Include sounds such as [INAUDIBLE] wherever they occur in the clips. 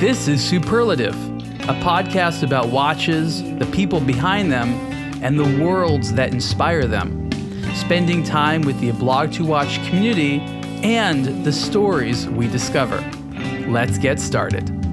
This is Superlative, a podcast about watches, the people behind them, and the worlds that inspire them. Spending time with the Blog to Watch community and the stories we discover. Let's get started.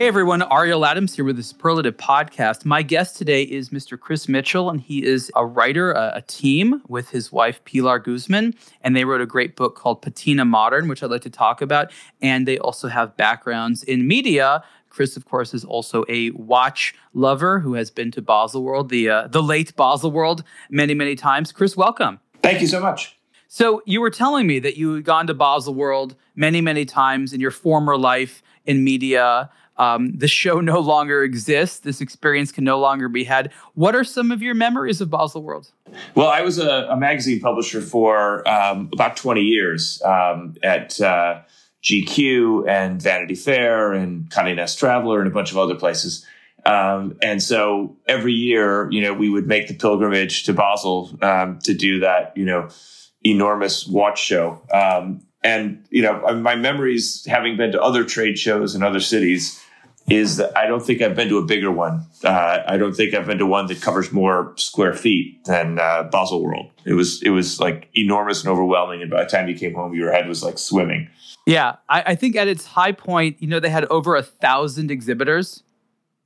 Hey everyone, Ariel Adams here with the Superlative Podcast. My guest today is Mr. Chris Mitchell, and he is a writer, a, a, team with his wife Pilar Guzman, and they wrote a great book called Patina Modern, which I'd like to talk about. And they also have backgrounds in media. Chris, of course, is also a watch lover who has been to Baselworld, the uh, the late Baselworld, many many times. Chris, welcome. Thank you so much. So you were telling me that you had gone to Baselworld many many times in your former life in media. Um, the show no longer exists. This experience can no longer be had. What are some of your memories of Baselworld? Well, I was a, a magazine publisher for um, about 20 years um, at uh, GQ and Vanity Fair and Condé Nast Traveler and a bunch of other places. Um, and so every year, you know, we would make the pilgrimage to Basel um, to do that, you know, enormous watch show. Um, and you know, my memories, having been to other trade shows in other cities, is that I don't think I've been to a bigger one. Uh, I don't think I've been to one that covers more square feet than uh, Baselworld. It was it was like enormous and overwhelming, and by the time you came home, your head was like swimming. Yeah, I, I think at its high point, you know, they had over a thousand exhibitors.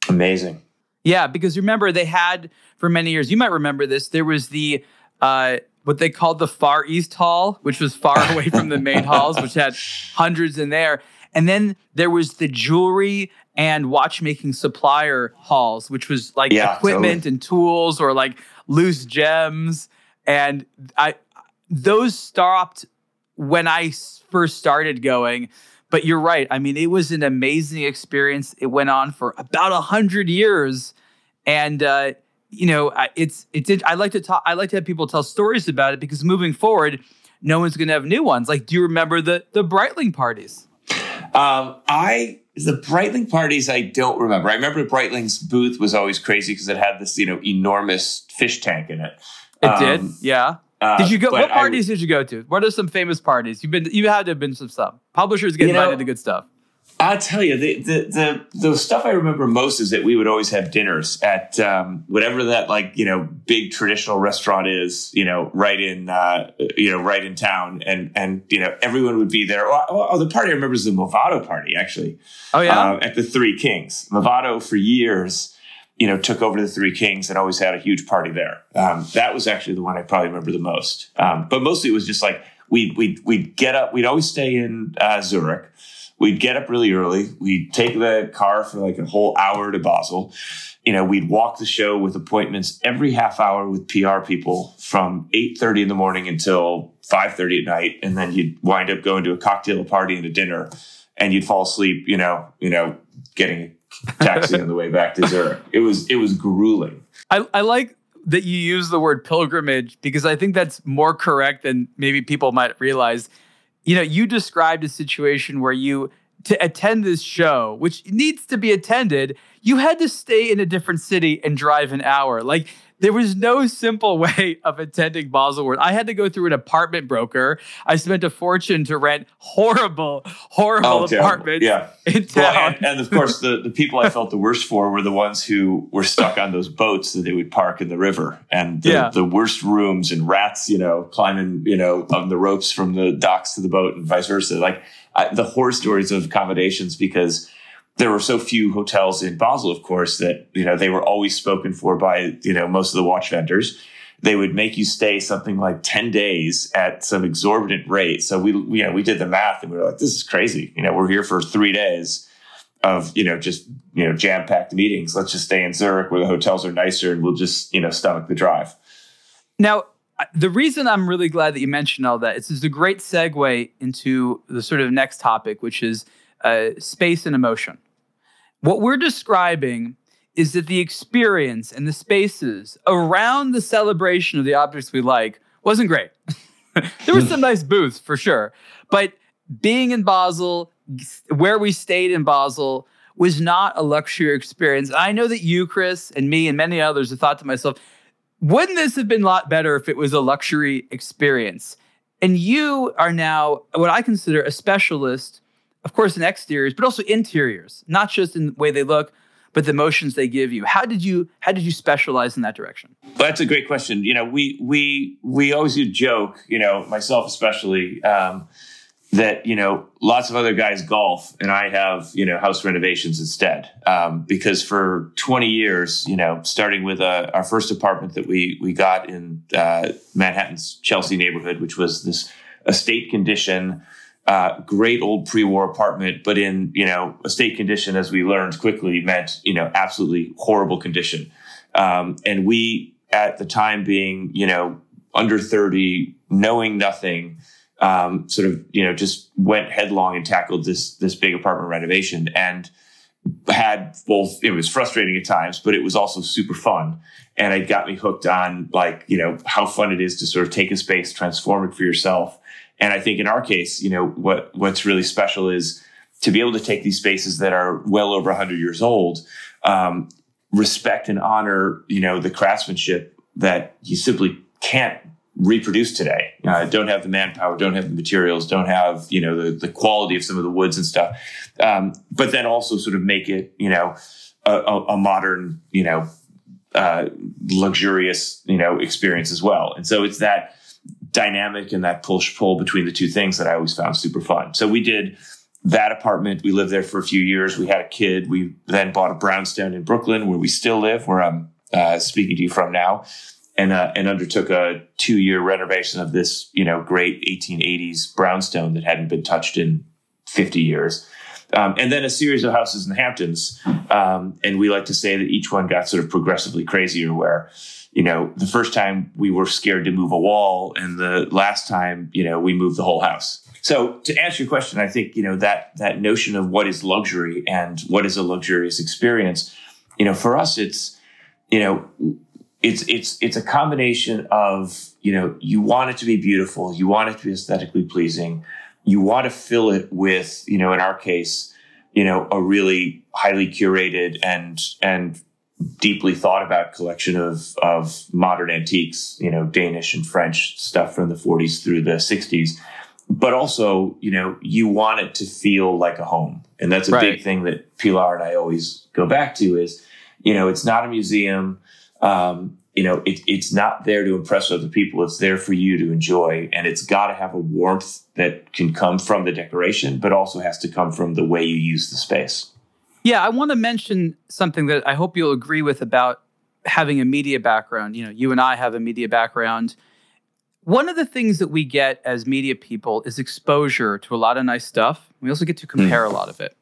Amazing. Yeah, because remember they had for many years. You might remember this. There was the uh, what they called the Far East Hall, which was far away from the main halls, which had hundreds in there. And then there was the jewelry and watchmaking supplier halls, which was like yeah, equipment totally. and tools or like loose gems. And I those stopped when I first started going. But you're right. I mean, it was an amazing experience. It went on for about a hundred years, and uh, you know, it's it's. I like to talk. I like to have people tell stories about it because moving forward, no one's going to have new ones. Like, do you remember the the Breitling parties? Um, I the Breitling parties I don't remember. I remember Breitling's booth was always crazy because it had this you know enormous fish tank in it. It um, did, yeah. Uh, did you go? What parties I, did you go to? What are some famous parties? You've been. You had to have been some stuff. Publishers get invited know, to good stuff. I'll tell you, the, the, the the stuff I remember most is that we would always have dinners at um, whatever that like you know big traditional restaurant is, you know, right in uh, you know right in town, and and you know everyone would be there. Oh, oh the party I remember is the Movado party actually. Oh yeah, uh, at the Three Kings. Movado for years, you know, took over the Three Kings and always had a huge party there. Um, that was actually the one I probably remember the most. Um, but mostly it was just like we we we'd get up. We'd always stay in uh, Zurich we'd get up really early. We'd take the car for like a whole hour to Basel. You know, we'd walk the show with appointments every half hour with PR people from 8.30 in the morning until 5.30 at night. And then you'd wind up going to a cocktail party and a dinner and you'd fall asleep, you know, you know, getting a taxi on the way back to Zurich. It was, it was grueling. I, I like that you use the word pilgrimage because I think that's more correct than maybe people might realize you know, you described a situation where you to attend this show, which needs to be attended, you had to stay in a different city and drive an hour. Like there was no simple [LAUGHS] way of attending Baselworld. I had to go through an apartment broker. I spent a fortune to rent horrible, horrible oh, apartments yeah. in town. Well, and, and, of course, the, the people I [LAUGHS] felt the worst for were the ones who were stuck on those boats that they would park in the river. And the, yeah. the worst rooms and rats, you know, climbing, you know, on the ropes from the docks to the boat and vice versa. Like I, the horror stories of accommodations because – there were so few hotels in Basel, of course, that, you know, they were always spoken for by, you know, most of the watch vendors. They would make you stay something like 10 days at some exorbitant rate. So we, you know, we did the math and we were like, this is crazy. You know, we're here for three days of, you know, just, you know, jam packed meetings. Let's just stay in Zurich where the hotels are nicer and we'll just, you know, stomach the drive. Now, the reason I'm really glad that you mentioned all that is is a great segue into the sort of next topic, which is uh, space and emotion. What we're describing is that the experience and the spaces around the celebration of the objects we like wasn't great. [LAUGHS] there were some [LAUGHS] nice booths for sure, but being in Basel, where we stayed in Basel, was not a luxury experience. I know that you, Chris, and me, and many others have thought to myself, wouldn't this have been a lot better if it was a luxury experience? And you are now what I consider a specialist of course, in exteriors, but also interiors, not just in the way they look, but the emotions they give you. How did you how did you specialize in that direction? Well, that's a great question. You know, we we we always do joke, you know, myself especially, um, that you know lots of other guys golf and I have you know house renovations instead um, because for 20 years, you know, starting with uh, our first apartment that we we got in uh, Manhattan's Chelsea neighborhood, which was this estate condition uh, great old pre-war apartment, but in you know a state condition, as we learned quickly, meant you know absolutely horrible condition. Um, and we, at the time, being you know under thirty, knowing nothing, um, sort of you know just went headlong and tackled this this big apartment renovation and had both it was frustrating at times but it was also super fun and it got me hooked on like you know how fun it is to sort of take a space transform it for yourself and I think in our case, you know, what what's really special is to be able to take these spaces that are well over 100 years old, um, respect and honor, you know, the craftsmanship that you simply can't reproduce today. Uh, don't have the manpower, don't have the materials, don't have you know the the quality of some of the woods and stuff. Um, but then also sort of make it you know a, a modern you know uh, luxurious you know experience as well. And so it's that dynamic and that push pull between the two things that I always found super fun. So we did that apartment. We lived there for a few years. We had a kid. We then bought a brownstone in Brooklyn where we still live, where I'm uh, speaking to you from now. And, uh, and undertook a two year renovation of this, you know, great 1880s brownstone that hadn't been touched in 50 years. Um, and then a series of houses in the Hamptons. Um, and we like to say that each one got sort of progressively crazier, where you know, the first time we were scared to move a wall, and the last time, you know, we moved the whole house. So to answer your question, I think you know that that notion of what is luxury and what is a luxurious experience, you know, for us, it's you know, it's it's it's a combination of you know, you want it to be beautiful, you want it to be aesthetically pleasing, you want to fill it with you know, in our case, you know, a really highly curated and and deeply thought about collection of of modern antiques, you know, Danish and French stuff from the 40s through the 60s. But also, you know, you want it to feel like a home. And that's a right. big thing that Pilar and I always go back to is, you know, it's not a museum. Um, you know, it, it's not there to impress other people. It's there for you to enjoy. And it's got to have a warmth that can come from the decoration, but also has to come from the way you use the space. Yeah, I want to mention something that I hope you'll agree with about having a media background. You know, you and I have a media background. One of the things that we get as media people is exposure to a lot of nice stuff. We also get to hmm. compare a lot of it.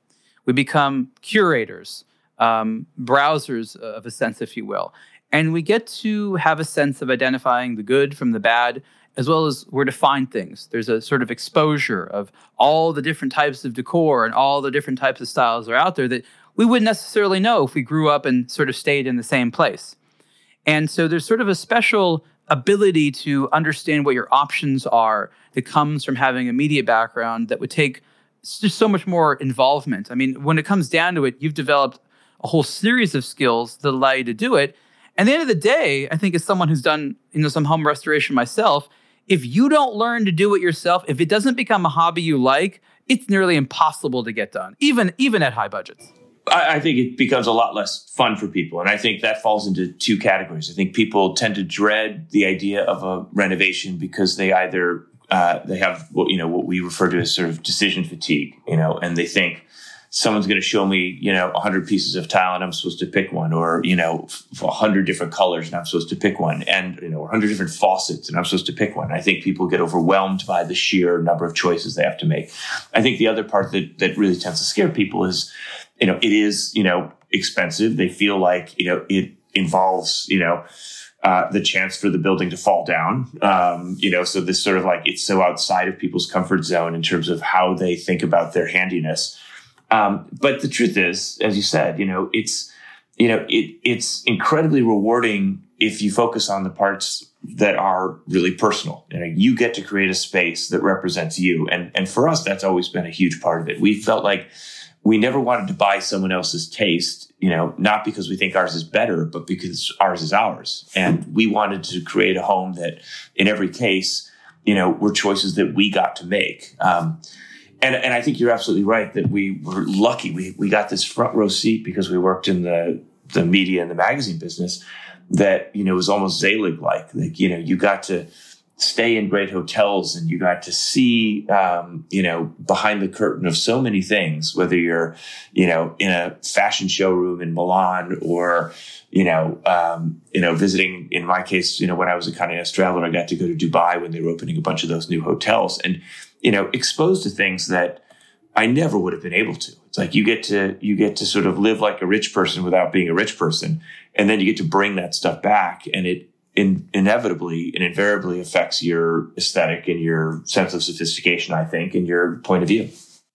We become curators, um, browsers of a sense, if you will. And we get to have a sense of identifying the good from the bad, as well as where to find things. There's a sort of exposure of all the different types of decor and all the different types of styles that are out there that we wouldn't necessarily know if we grew up and sort of stayed in the same place. And so there's sort of a special ability to understand what your options are that comes from having a media background that would take just so much more involvement. I mean, when it comes down to it, you've developed a whole series of skills that allow you to do it. And at the end of the day, I think as someone who's done, you know, some home restoration myself, if you don't learn to do it yourself, if it doesn't become a hobby you like, it's nearly impossible to get done, even even at high budgets. I, I think it becomes a lot less fun for people, and I think that falls into two categories. I think people tend to dread the idea of a renovation because they either uh, they have what you know what we refer to as sort of decision fatigue, you know, and they think someone's going to show me, you know, 100 pieces of tile and I'm supposed to pick one, or, you know, 100 different colors and I'm supposed to pick one, and, you know, 100 different faucets and I'm supposed to pick one. I think people get overwhelmed by the sheer number of choices they have to make. I think the other part that, that really tends to scare people is, you know, it is, you know, expensive. They feel like, you know, it involves, you know, uh, the chance for the building to fall down. Um, you know, so this sort of like it's so outside of people's comfort zone in terms of how they think about their handiness um, but the truth is, as you said, you know, it's you know, it, it's incredibly rewarding if you focus on the parts that are really personal. You, know, you get to create a space that represents you, and and for us, that's always been a huge part of it. We felt like we never wanted to buy someone else's taste, you know, not because we think ours is better, but because ours is ours, and we wanted to create a home that, in every case, you know, were choices that we got to make. Um, and and I think you're absolutely right that we were lucky. We we got this front row seat because we worked in the the media and the magazine business. That you know was almost Zelig like. Like you know you got to stay in great hotels and you got to see um, you know behind the curtain of so many things whether you're you know in a fashion showroom in milan or you know um, you know visiting in my case you know when i was a kind Conde traveler i got to go to dubai when they were opening a bunch of those new hotels and you know exposed to things that i never would have been able to. It's like you get to you get to sort of live like a rich person without being a rich person and then you get to bring that stuff back and it in, inevitably and invariably affects your aesthetic and your sense of sophistication, I think, and your point of view.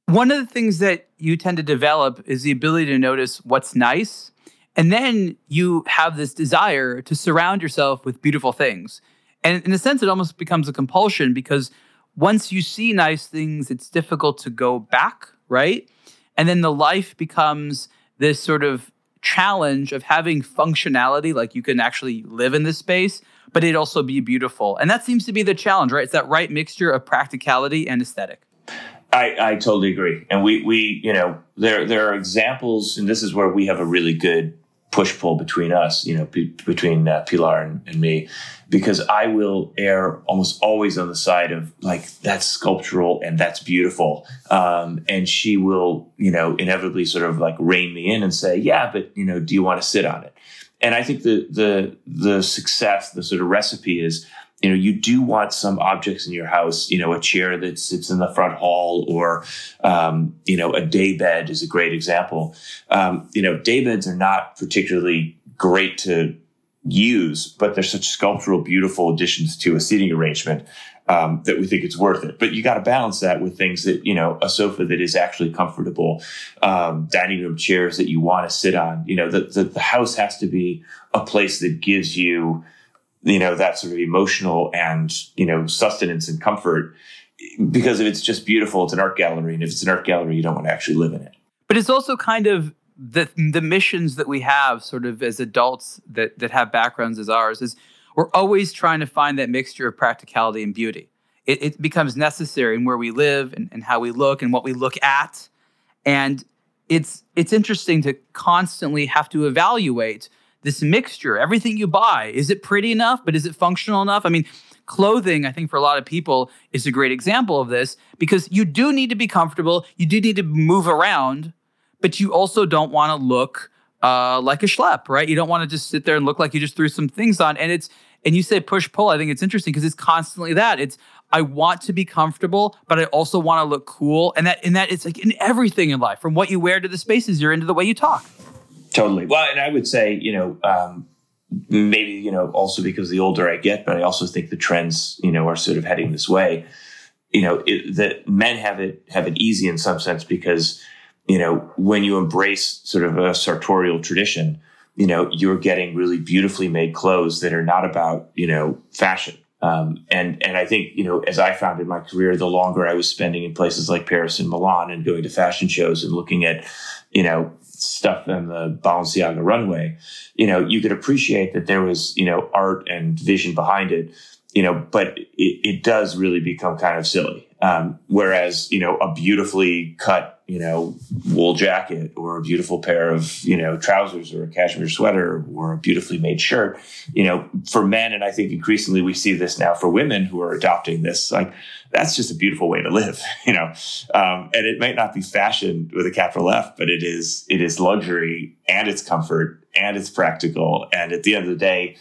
One of the things that you tend to develop is the ability to notice what's nice. And then you have this desire to surround yourself with beautiful things. And in a sense, it almost becomes a compulsion because once you see nice things, it's difficult to go back, right? And then the life becomes this sort of challenge of having functionality, like you can actually live in this space, but it also be beautiful. And that seems to be the challenge, right? It's that right mixture of practicality and aesthetic. I, I totally agree. And we, we, you know, there, there are examples, and this is where we have a really good push pull between us, you know, p- between uh, Pilar and, and, me, because I will err almost always on the side of like that's sculptural and that's beautiful, um, and she will, you know, inevitably sort of like rein me in and say, yeah, but you know, do you want to sit on it? And I think the the the success, the sort of recipe is you know, you do want some objects in your house, you know, a chair that sits in the front hall or, um, you know, a day bed is a great example. Um, you know, day beds are not particularly great to use, but they're such sculptural, beautiful additions to a seating arrangement um, that we think it's worth it. But you got to balance that with things that, you know, a sofa that is actually comfortable, um, dining room chairs that you want to sit on. You know, the, the, the house has to be a place that gives you, you know, that sort of emotional and, you know, sustenance and comfort. Because if it's just beautiful, it's an art gallery. And if it's an art gallery, you don't want to actually live in it. But it's also kind of the the missions that we have sort of as adults that that have backgrounds as ours is we're always trying to find that mixture of practicality and beauty. It, it becomes necessary in where we live and, and how we look and what we look at. And it's it's interesting to constantly have to evaluate this mixture. Everything you buy, is it pretty enough? But is it functional enough? I mean, clothing, I think for a lot of people, is a great example of this because you do need to be comfortable. You do need to move around, but you also don't want to look uh, like a schlep, right? You don't want to just sit there and look like you just threw some things on. And it's and you say push pull. I think it's interesting because it's constantly that. It's I want to be comfortable, but I also want to look cool. And that and that it's like in everything in life, from what you wear to the spaces you're in to the way you talk. Totally. Well, and I would say, you know, um, maybe, you know, also because the older I get, but I also think the trends, you know, are sort of heading this way. You know, it, that men have it have it easy in some sense because, you know, when you embrace sort of a sartorial tradition, you know, you're getting really beautifully made clothes that are not about, you know, fashion. Um, and and I think you know, as I found in my career, the longer I was spending in places like Paris and Milan and going to fashion shows and looking at, you know, stuff on the Balenciaga runway, you know, you could appreciate that there was, you know, art and vision behind it, you know, but it, it does really become kind of silly. Um, whereas, you know, a beautifully cut you know, wool jacket or a beautiful pair of, you know, trousers or a cashmere sweater or a beautifully made shirt, you know, for men. And I think increasingly we see this now for women who are adopting this, like that's just a beautiful way to live, [LAUGHS] you know, um, and it might not be fashion with a capital F, but it is, it is luxury and it's comfort and it's practical. And at the end of the day,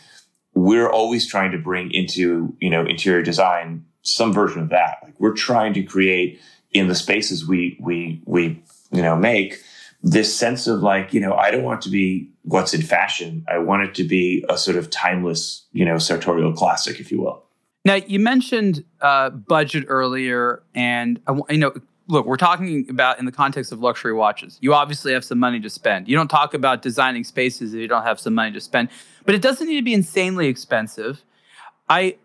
we're always trying to bring into, you know, interior design some version of that. Like we're trying to create in the spaces we we we you know make this sense of like you know I don't want to be what's in fashion. I want it to be a sort of timeless you know sartorial classic, if you will. Now you mentioned uh, budget earlier, and you know look, we're talking about in the context of luxury watches. You obviously have some money to spend. You don't talk about designing spaces if you don't have some money to spend, but it doesn't need to be insanely expensive. I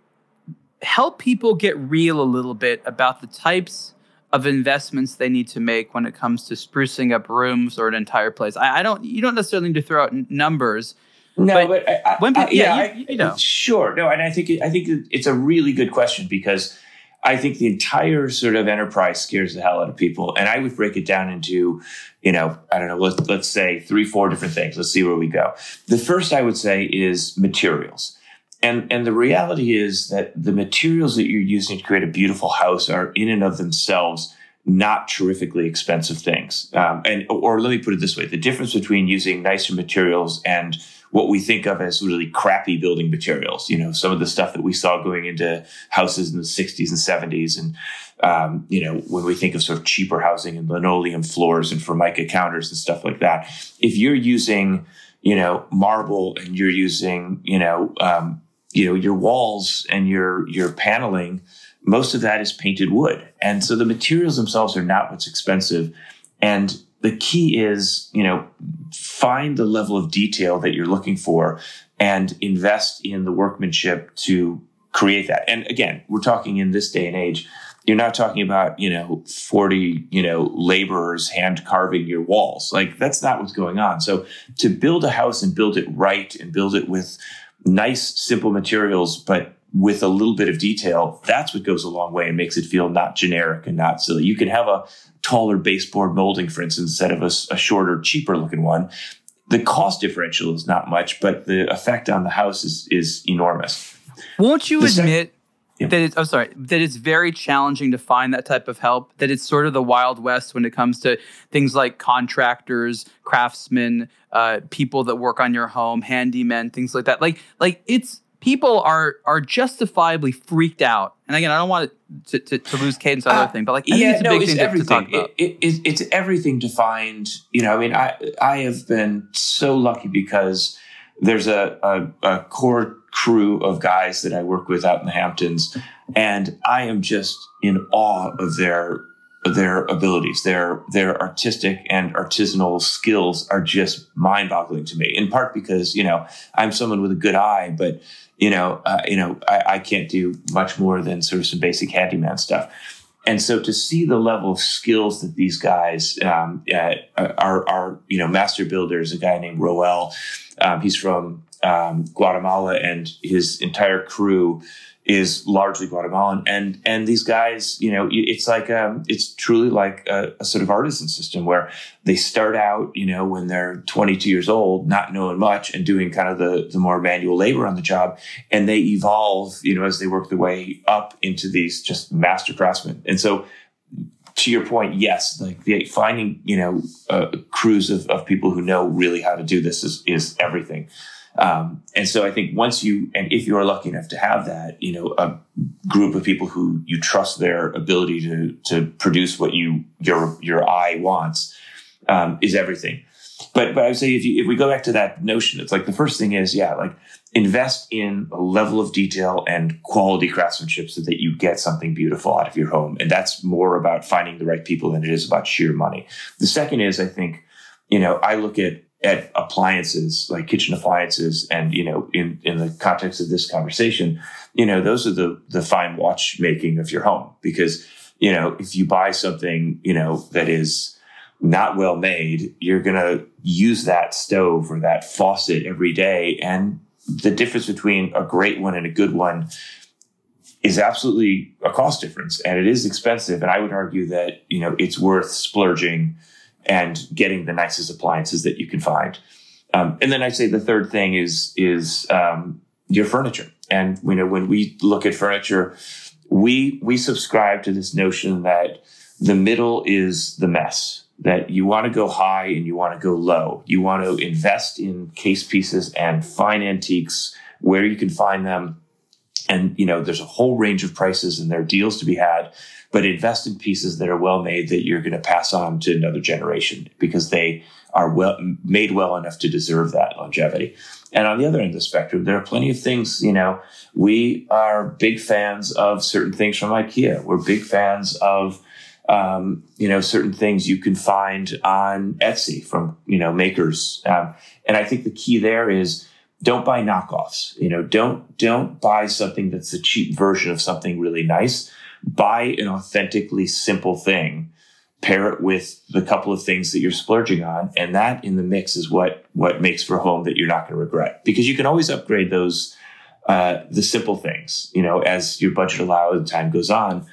help people get real a little bit about the types of investments they need to make when it comes to sprucing up rooms or an entire place. I, I don't. You don't necessarily need to throw out n- numbers. No, but, but I, when people, yeah, yeah you, you, know, sure. No, and I think I think it's a really good question because I think the entire sort of enterprise scares the hell out of people. And I would break it down into, you know, I don't know, let's, let's say three, four different things. Let's see where we go. The first I would say is materials. And, and the reality is that the materials that you're using to create a beautiful house are in and of themselves not terrifically expensive things. Um, and or let me put it this way: the difference between using nicer materials and what we think of as really crappy building materials. You know, some of the stuff that we saw going into houses in the 60s and 70s, and um, you know, when we think of sort of cheaper housing and linoleum floors and formica counters and stuff like that. If you're using, you know, marble and you're using, you know, um, you know, your walls and your your paneling most of that is painted wood. And so the materials themselves are not what's expensive. And the key is, you know, find the level of detail that you're looking for and invest in the workmanship to create that. And again, we're talking in this day and age, you're not talking about, you know, 40, you know, laborers hand carving your walls. Like that's not what's going on. So to build a house and build it right and build it with nice, simple materials, but with a little bit of detail, that's what goes a long way and makes it feel not generic and not silly. You can have a taller baseboard molding, for instance, instead of a, a shorter, cheaper looking one. The cost differential is not much, but the effect on the house is, is enormous. Won't you the admit sec- that it's, I'm sorry, that it's very challenging to find that type of help, that it's sort of the Wild West when it comes to things like contractors, craftsmen, uh, people that work on your home, handymen, things like that. Like, like it's, people are are justifiably freaked out. And again, I don't want to to, to lose cadence on uh, other thing, but like I yeah, it's a no, big it's thing everything. To, to talk about. It, it, it's everything to find. You know, I mean, I I have been so lucky because there's a, a, a core crew of guys that I work with out in the Hamptons, and I am just in awe of their their abilities, their their artistic and artisanal skills are just mind-boggling to me. In part because you know I'm someone with a good eye, but you know, uh, you know, I, I, can't do much more than sort of some basic handyman stuff. And so to see the level of skills that these guys um, uh, are, are, you know, master builders, a guy named Roel, um, he's from um, Guatemala and his entire crew is largely Guatemalan, and and these guys, you know, it's like um, it's truly like a, a, sort of artisan system where they start out, you know, when they're 22 years old, not knowing much and doing kind of the the more manual labor on the job, and they evolve, you know, as they work their way up into these just master craftsmen, and so. To your point, yes, like the, finding you know uh, crews of, of people who know really how to do this is is everything. Um, and so I think once you, and if you are lucky enough to have that, you know, a group of people who you trust their ability to, to produce what you, your, your eye wants, um, is everything. But, but I would say if you, if we go back to that notion, it's like the first thing is, yeah, like invest in a level of detail and quality craftsmanship so that you get something beautiful out of your home. And that's more about finding the right people than it is about sheer money. The second is, I think, you know, I look at at appliances like kitchen appliances and you know in in the context of this conversation you know those are the the fine watchmaking of your home because you know if you buy something you know that is not well made you're going to use that stove or that faucet every day and the difference between a great one and a good one is absolutely a cost difference and it is expensive and i would argue that you know it's worth splurging and getting the nicest appliances that you can find. Um, and then I'd say the third thing is is um, your furniture. And you know, when we look at furniture, we we subscribe to this notion that the middle is the mess. That you want to go high and you want to go low. You want to invest in case pieces and fine antiques where you can find them. And you know, there's a whole range of prices and there are deals to be had but invest in pieces that are well made that you're going to pass on to another generation because they are well made well enough to deserve that longevity. And on the other end of the spectrum, there are plenty of things, you know, we are big fans of certain things from IKEA. We're big fans of, um, you know, certain things you can find on Etsy from, you know, makers. Um, and I think the key there is don't buy knockoffs. You know, don't, don't buy something that's a cheap version of something really nice buy an authentically simple thing, pair it with the couple of things that you're splurging on, and that in the mix is what what makes for a home that you're not going to regret. Because you can always upgrade those uh, the simple things, you know, as your budget allows and time goes on.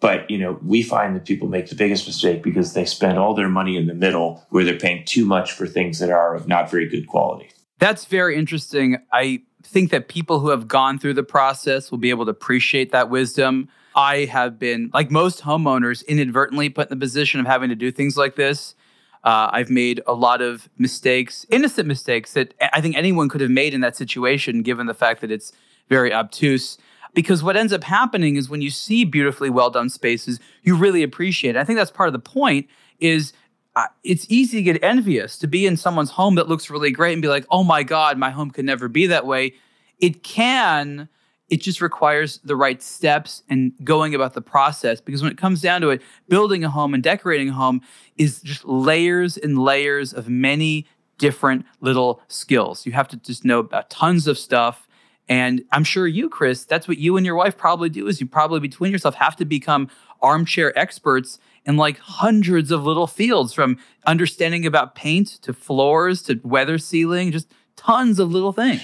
But, you know, we find that people make the biggest mistake because they spend all their money in the middle where they're paying too much for things that are of not very good quality. That's very interesting. I think that people who have gone through the process will be able to appreciate that wisdom. I have been, like most homeowners, inadvertently put in the position of having to do things like this. Uh, I've made a lot of mistakes, innocent mistakes that I think anyone could have made in that situation, given the fact that it's very obtuse. Because what ends up happening is when you see beautifully well done spaces, you really appreciate it. I think that's part of the point. Is uh, it's easy to get envious to be in someone's home that looks really great and be like, "Oh my god, my home could never be that way." It can it just requires the right steps and going about the process. Because when it comes down to it, building a home and decorating a home is just layers and layers of many different little skills. You have to just know about tons of stuff. And I'm sure you, Chris, that's what you and your wife probably do is you probably between yourself have to become armchair experts in like hundreds of little fields from understanding about paint to floors to weather sealing, just tons of little things.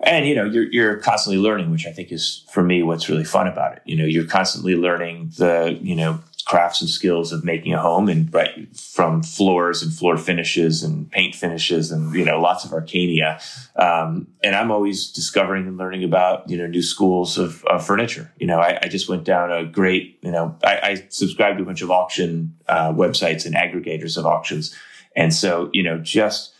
And you know you're you're constantly learning which i think is for me what's really fun about it. You know you're constantly learning the you know crafts and skills of making a home and right from floors and floor finishes and paint finishes and you know lots of arcania um, and i'm always discovering and learning about you know new schools of, of furniture. You know I, I, just went down a great you know i, I subscribe to a bunch of auction uh, websites and aggregators of auctions. And so you know just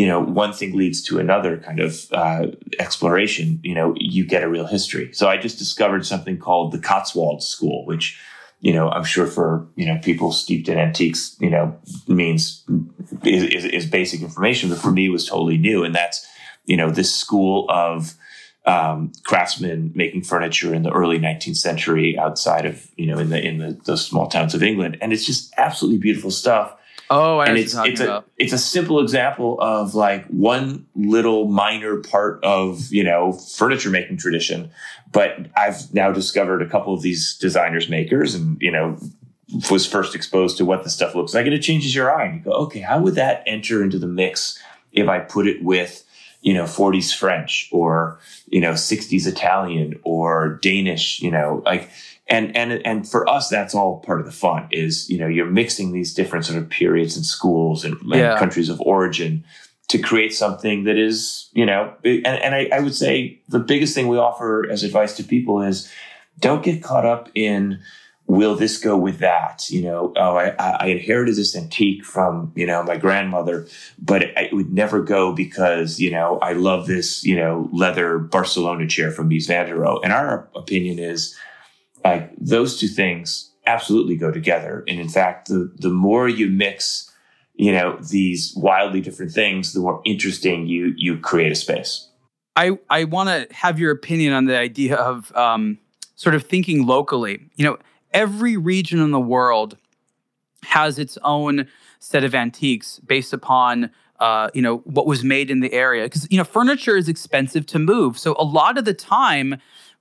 you know, one thing leads to another kind of uh, exploration, you know, you get a real history. So I just discovered something called the Cotswold School, which, you know, I'm sure for, you know, people steeped in antiques, you know, means is, is, is basic information, but for me was totally new. And that's, you know, this school of, um, craftsmen making furniture in the early 19th century outside of you know in the in the, the small towns of England, and it's just absolutely beautiful stuff. Oh, I and it's it's a it's a simple example of like one little minor part of you know furniture making tradition, but I've now discovered a couple of these designers makers, and you know was first exposed to what the stuff looks like, and it changes your eye, and you go, okay, how would that enter into the mix if I put it with you know 40s French or you know 60s Italian or Danish, you know? Like and and and for us that's all part of the fun is you know you're mixing these different sort of periods and schools and, yeah. and countries of origin to create something that is you know and, and I, I would say the biggest thing we offer as advice to people is don't get caught up in will this go with that you know oh I, I inherited this antique from you know my grandmother but it, it, would never go because you know i love this you know leather barcelona chair from mies van der rohe and our opinion is like those two things absolutely go together. And in fact, the, the more you mix, you know, these wildly different things, the more interesting you, you create a space. I, I want to have your opinion on the idea of um, sort of thinking locally. You know, every region in the world has its own set of antiques based upon uh, you know what was made in the area because you know furniture is expensive to move so a lot of the time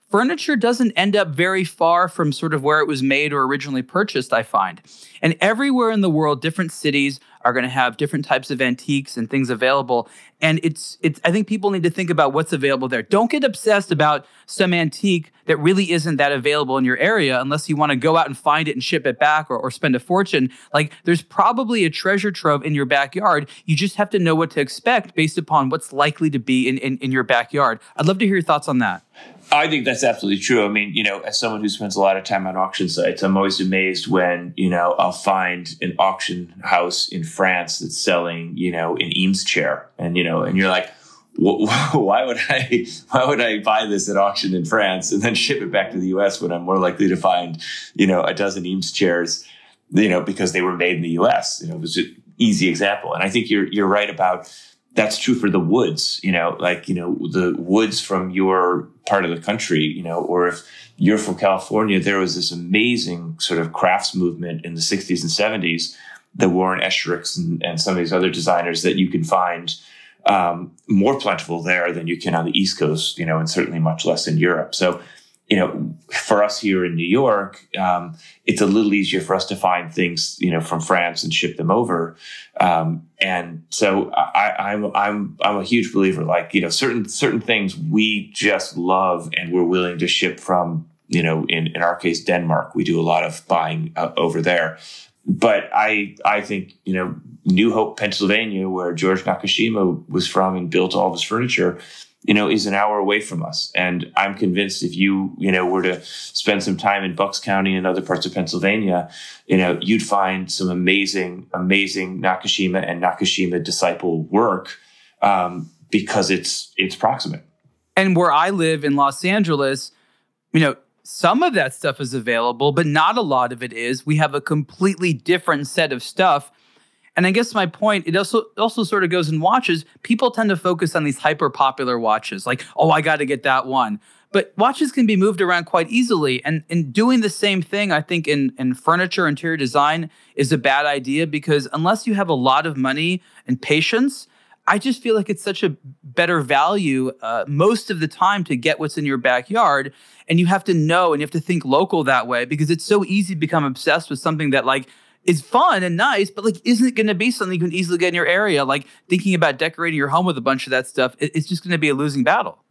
furniture doesn't end up very far from sort of where it was made or originally purchased, I find. And everywhere in the world, different cities are going to have different types of antiques and things available. And it's it's I think people need to think about what's available there. Don't get obsessed about some antique that really isn't that available in your area unless you want to go out and find it and ship it back or, or spend a fortune. Like there's probably a treasure trove in your backyard. You just have to know what to expect based upon what's likely to be in, in, in your backyard. I'd love to hear your thoughts on that. I think that's absolutely true. I mean, you know, as someone who spends a lot of time on auction sites, I'm always amazed when, you know, I'll find an auction house in France that's selling, you know, an Eames chair. And, you know, and you're like, [LAUGHS] why would I [LAUGHS] why would I buy this at auction in France and then ship it back to the US when I'm more likely to find, you know, a dozen Eames chairs, you know, because they were made in the US. You know, it was an easy example. And I think you're you're right about that's true for the woods, you know, like, you know, the woods from your part of the country, you know, or if you're from California, there was this amazing sort of crafts movement in the 60s and 70s that Wharton Esherick and, and some of these other designers that you can find um, more plentiful there than you can on the East Coast, you know, and certainly much less in Europe. So you know, for us here in New York, um, it's a little easier for us to find things, you know, from France and ship them over. Um, and so I, am I'm, I'm I'm a huge believer. Like you know, certain certain things we just love and we're willing to ship from. You know, in in our case, Denmark, we do a lot of buying uh, over there. But I I think you know, New Hope, Pennsylvania, where George Nakashima was from and built all of his furniture you know, is an hour away from us. And I'm convinced if you, you know, were to spend some time in Bucks County and other parts of Pennsylvania, you know, you'd find some amazing, amazing Nakashima and Nakashima disciple work um, because it's it's proximate. And where I live in Los Angeles, you know, some of that stuff is available, but not a lot of it is. We have a completely different set of stuff and I guess my point, it also also sort of goes in watches. People tend to focus on these hyper popular watches, like, oh, I got to get that one. But watches can be moved around quite easily. And in doing the same thing, I think in, in furniture, interior design is a bad idea because unless you have a lot of money and patience, I just feel like it's such a better value uh, most of the time to get what's in your backyard. And you have to know and you have to think local that way because it's so easy to become obsessed with something that, like, is fun and nice, but like, isn't it going to be something you can easily get in your area? Like thinking about decorating your home with a bunch of that stuff, it's just going to be a losing battle.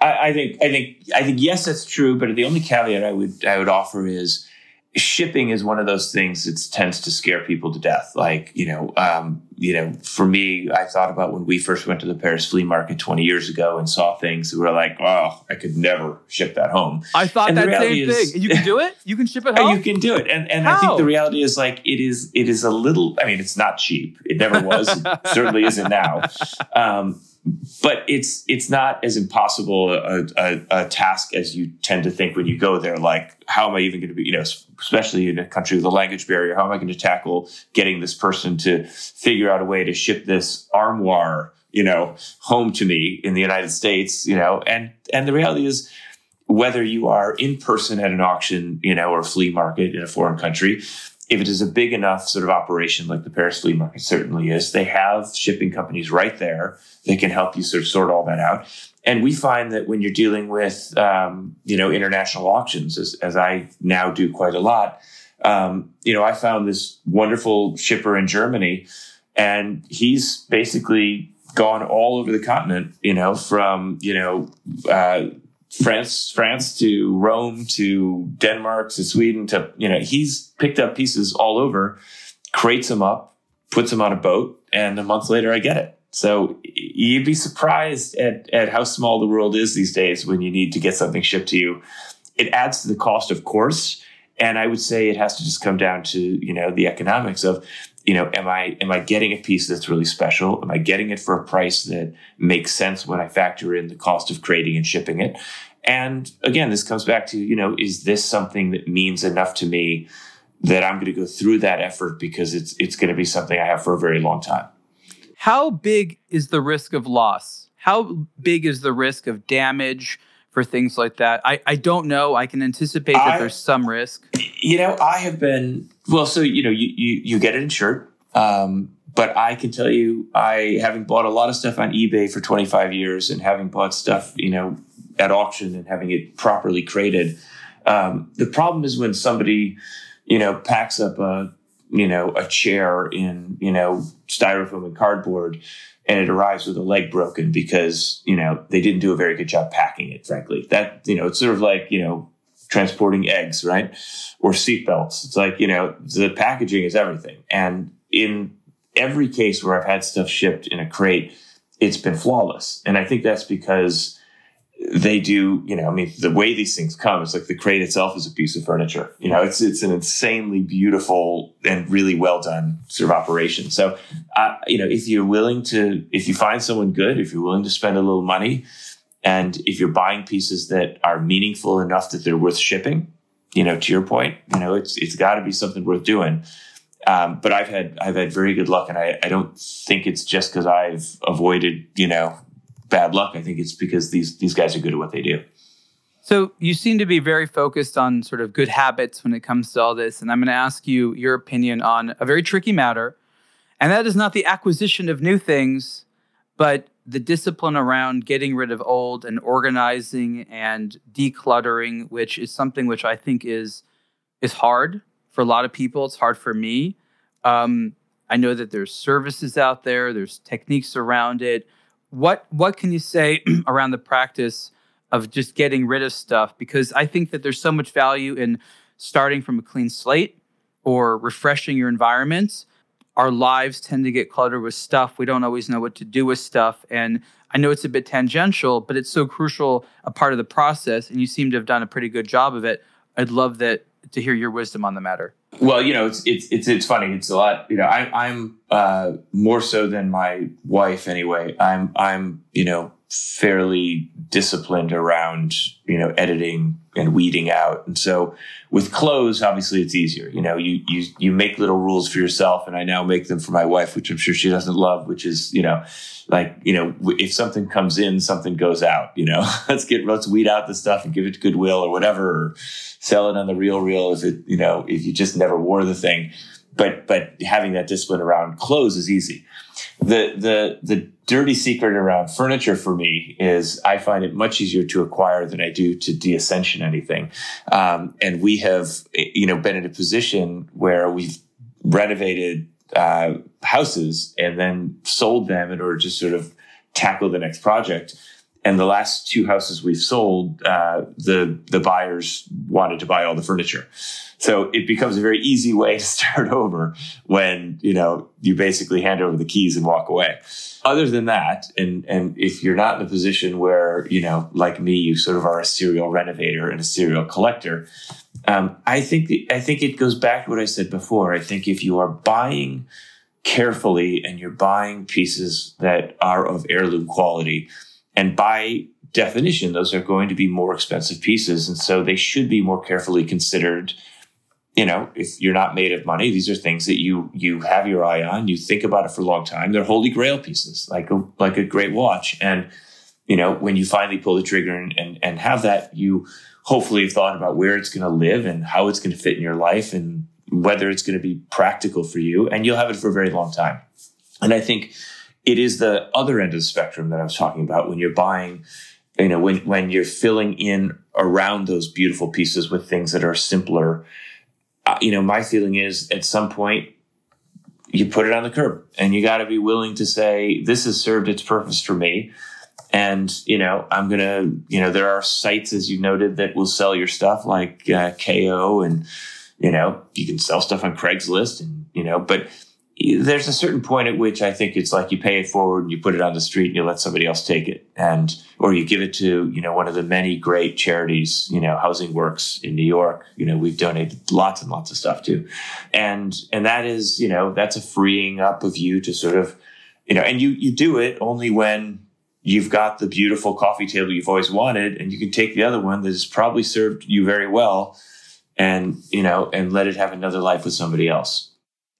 I, I, think, I think, I think, yes, that's true. But the only caveat I would, I would offer is shipping is one of those things that tends to scare people to death. Like, you know, um, you know, for me, I thought about when we first went to the Paris flea market 20 years ago and saw things that were like, oh, I could never ship that home. I thought and that same is, thing. You can do it? You can ship it [LAUGHS] home? You can do it. And, and I think the reality is like, it is, it is a little, I mean, it's not cheap. It never was. it [LAUGHS] certainly isn't now. Um, but it's it's not as impossible a, a, a, task as you tend to think when you go there. Like, how am I even going to be? You know, especially in a country with a language barrier, how am I going to tackle getting this person to figure out a way to ship this armoire, you know, home to me in the United States? You know, and and the reality is, whether you are in person at an auction, you know, or flea market in a foreign country, if it is a big enough sort of operation like the Paris flea market certainly is, they have shipping companies right there that can help you sort of sort all that out. And we find that when you're dealing with, um, you know, international auctions, as, as I now do quite a lot, um, you know, I found this wonderful shipper in Germany, and he's basically gone all over the continent, you know, from, you know, uh, France, France to Rome to Denmark to Sweden to, you know, he's picked up pieces all over, crates them up, puts them on a boat, and a month later I get it. So you'd be surprised at, at how small the world is these days when you need to get something shipped to you. It adds to the cost, of course. And I would say it has to just come down to, you know, the economics of you know, am I am I getting a piece that's really special? Am I getting it for a price that makes sense when I factor in the cost of creating and shipping it? And again, this comes back to, you know, is this something that means enough to me that I'm going to go through that effort because it's it's going to be something I have for a very long time. How big is the risk of loss? How big is the risk of damage for things like that? I, I don't know. I can anticipate that I, there's some risk. You know, I have been well, so you know, you you, you get it insured. Um, but I can tell you, I having bought a lot of stuff on eBay for 25 years and having bought stuff, you know, at auction and having it properly crated. Um, the problem is when somebody, you know, packs up a, you know, a chair in, you know, styrofoam and cardboard and it arrives with a leg broken because, you know, they didn't do a very good job packing it, frankly. That, you know, it's sort of like, you know, transporting eggs, right? Or seatbelts. It's like, you know, the packaging is everything. And in every case where I've had stuff shipped in a crate, it's been flawless. And I think that's because they do, you know, I mean, the way these things come, it's like the crate itself is a piece of furniture. You know, it's it's an insanely beautiful and really well done sort of operation. So, uh, you know, if you're willing to, if you find someone good, if you're willing to spend a little money, and if you're buying pieces that are meaningful enough that they're worth shipping, you know, to your point, you know, it's it's got to be something worth doing. Um, but I've had I've had very good luck, and I, I don't think it's just because I've avoided you know bad luck. I think it's because these these guys are good at what they do. So you seem to be very focused on sort of good habits when it comes to all this, and I'm going to ask you your opinion on a very tricky matter, and that is not the acquisition of new things, but the discipline around getting rid of old and organizing and decluttering, which is something which I think is is hard for a lot of people. It's hard for me. Um, I know that there's services out there, there's techniques around it. What what can you say [CLEARS THROAT] around the practice of just getting rid of stuff? Because I think that there's so much value in starting from a clean slate or refreshing your environment. Our lives tend to get cluttered with stuff. We don't always know what to do with stuff. And I know it's a bit tangential, but it's so crucial a part of the process. And you seem to have done a pretty good job of it. I'd love that to hear your wisdom on the matter. Well, you know, it's it's it's it's funny. It's a lot. You know, I, I'm uh, more so than my wife anyway. I'm I'm you know fairly disciplined around you know editing and weeding out. And so with clothes obviously it's easier. You know you you you make little rules for yourself and i now make them for my wife which i'm sure she doesn't love which is you know like you know if something comes in something goes out you know? [LAUGHS] Let's get let's weed out the stuff and give it to goodwill or whatever or sell it on the RealReal if it you know if you just never wore the thing. But but having that discipline around clothes is easy the the the dirty secret around furniture for me is I find it much easier to acquire than I do to deaccession anything. Um, and we have, you know, been in a position where we've renovated uh, houses and then sold them in order to sort of tackle the next project. And the last two houses we've sold, uh, the the buyers wanted to buy all the furniture. So it becomes a very easy way to [LAUGHS] start over when, you know, you basically hand over the keys and walk away. Other than that, and, and if you're not in a position where, you know, like me, you sort of are a serial renovator and a serial collector, um, I think, the, I think it goes back to what I said before. I think if you are buying carefully and you're buying pieces that are of heirloom quality and by definition, those are going to be more expensive pieces. And so they should be more carefully considered you know, if you're not made of money, these are things that you you have your eye on. You think about it for a long time. They're holy grail pieces, like a like a great watch. And you know, when you finally pull the trigger and and, and have that, you hopefully have thought about where it's going to live and how it's going to fit in your life and whether it's going to be practical for you. And you'll have it for a very long time. And I think it is the other end of the spectrum that I was talking about when you're buying you know when when you're filling in around those beautiful pieces with things that are simpler uh, you know, my feeling is at some point you put it on the curb and you got to be willing to say, this has served its purpose for me. And, you know, I'm to, you know, there are sites, as you noted, that will sell your stuff like uh, Kaiyo and, you know, you can sell stuff on Craigslist and, you know, but there's a certain point at which I think it's like you pay it forward and you put it on the street and you let somebody else take it. And, or you give it to, you know, one of the many great charities, you know, Housing Works in New York. You know, we've donated lots and lots of stuff to. And, and that is, you know, that's a freeing up of you to sort of, you know, and you, you do it only when you've got the beautiful coffee table you've always wanted and you can take the other one that has probably served you very well and, you know, and let it have another life with somebody else.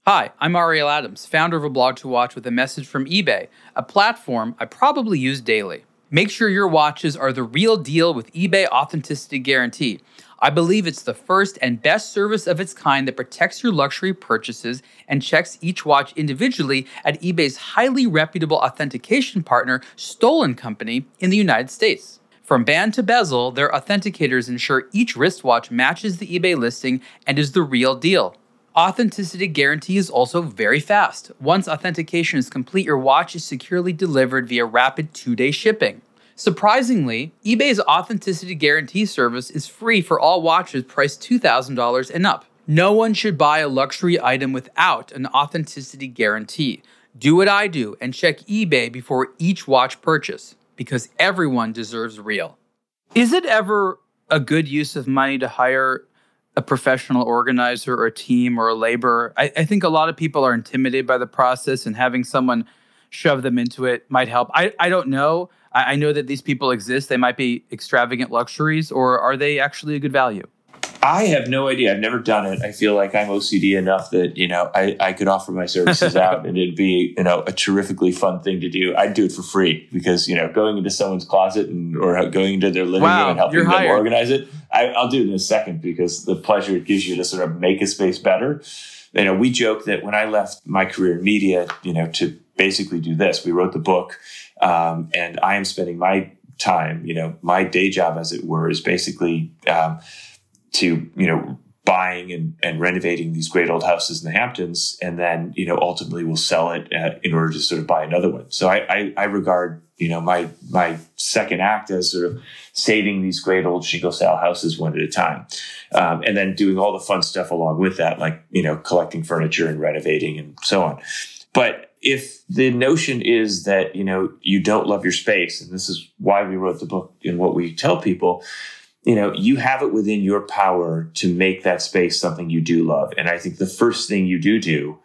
Hi, I'm Ariel Adams, founder of aBlogtoWatch with a message from eBay, a platform I probably use daily. Make sure your watches are the real deal with eBay Authenticity Guarantee. I believe it's the first and best service of its kind that protects your luxury purchases and checks each watch individually at eBay's highly reputable authentication partner, Stoll and Company, in the United States. From band to bezel, their authenticators ensure each wristwatch matches the eBay listing and is the real deal. Authenticity guarantee is also very fast. Once authentication is complete, your watch is securely delivered via rapid two day shipping. Surprisingly, eBay's authenticity guarantee service is free for all watches priced $2,000 and up. No one should buy a luxury item without an authenticity guarantee. Do what I do and check eBay before each watch purchase because everyone deserves real. Is it ever a good use of money to hire a professional organizer or a team or a laborer. I, I, think a lot of people are intimidated by the process, and having someone shove them into it might help. I, I don't know. I, I know that these people exist. They might be extravagant luxuries, or are they actually a good value? I have no idea. I've never done it. I feel like I'm OCD enough that, you know, I, I could offer my services [LAUGHS] out and it'd be, you know, a terrifically fun thing to do. I'd do it for free because, you know, going into someone's closet and or going into their living wow, room and helping them hired. organize it, I, I'll do it in a second because the pleasure it gives you to sort of make a space better. You know, we joke that when I left my career in media, you know, to basically do this, we wrote the book um, and I am spending my time, you know, my day job, as it were, is basically, um, to you know buying and, and renovating these great old houses in the Hamptons, and then you know ultimately we'll sell it at, in order to sort of buy another one. So I, I, I regard you know my my second act as sort of saving these great old shingle style houses one at a time, um, and then doing all the fun stuff along with that, like you know collecting furniture and renovating and so on. But if the notion is that you know you don't love your space, and this is why we wrote the book and what we tell people you know, you have it within your power to make that space something you do love. And I think the first thing you do do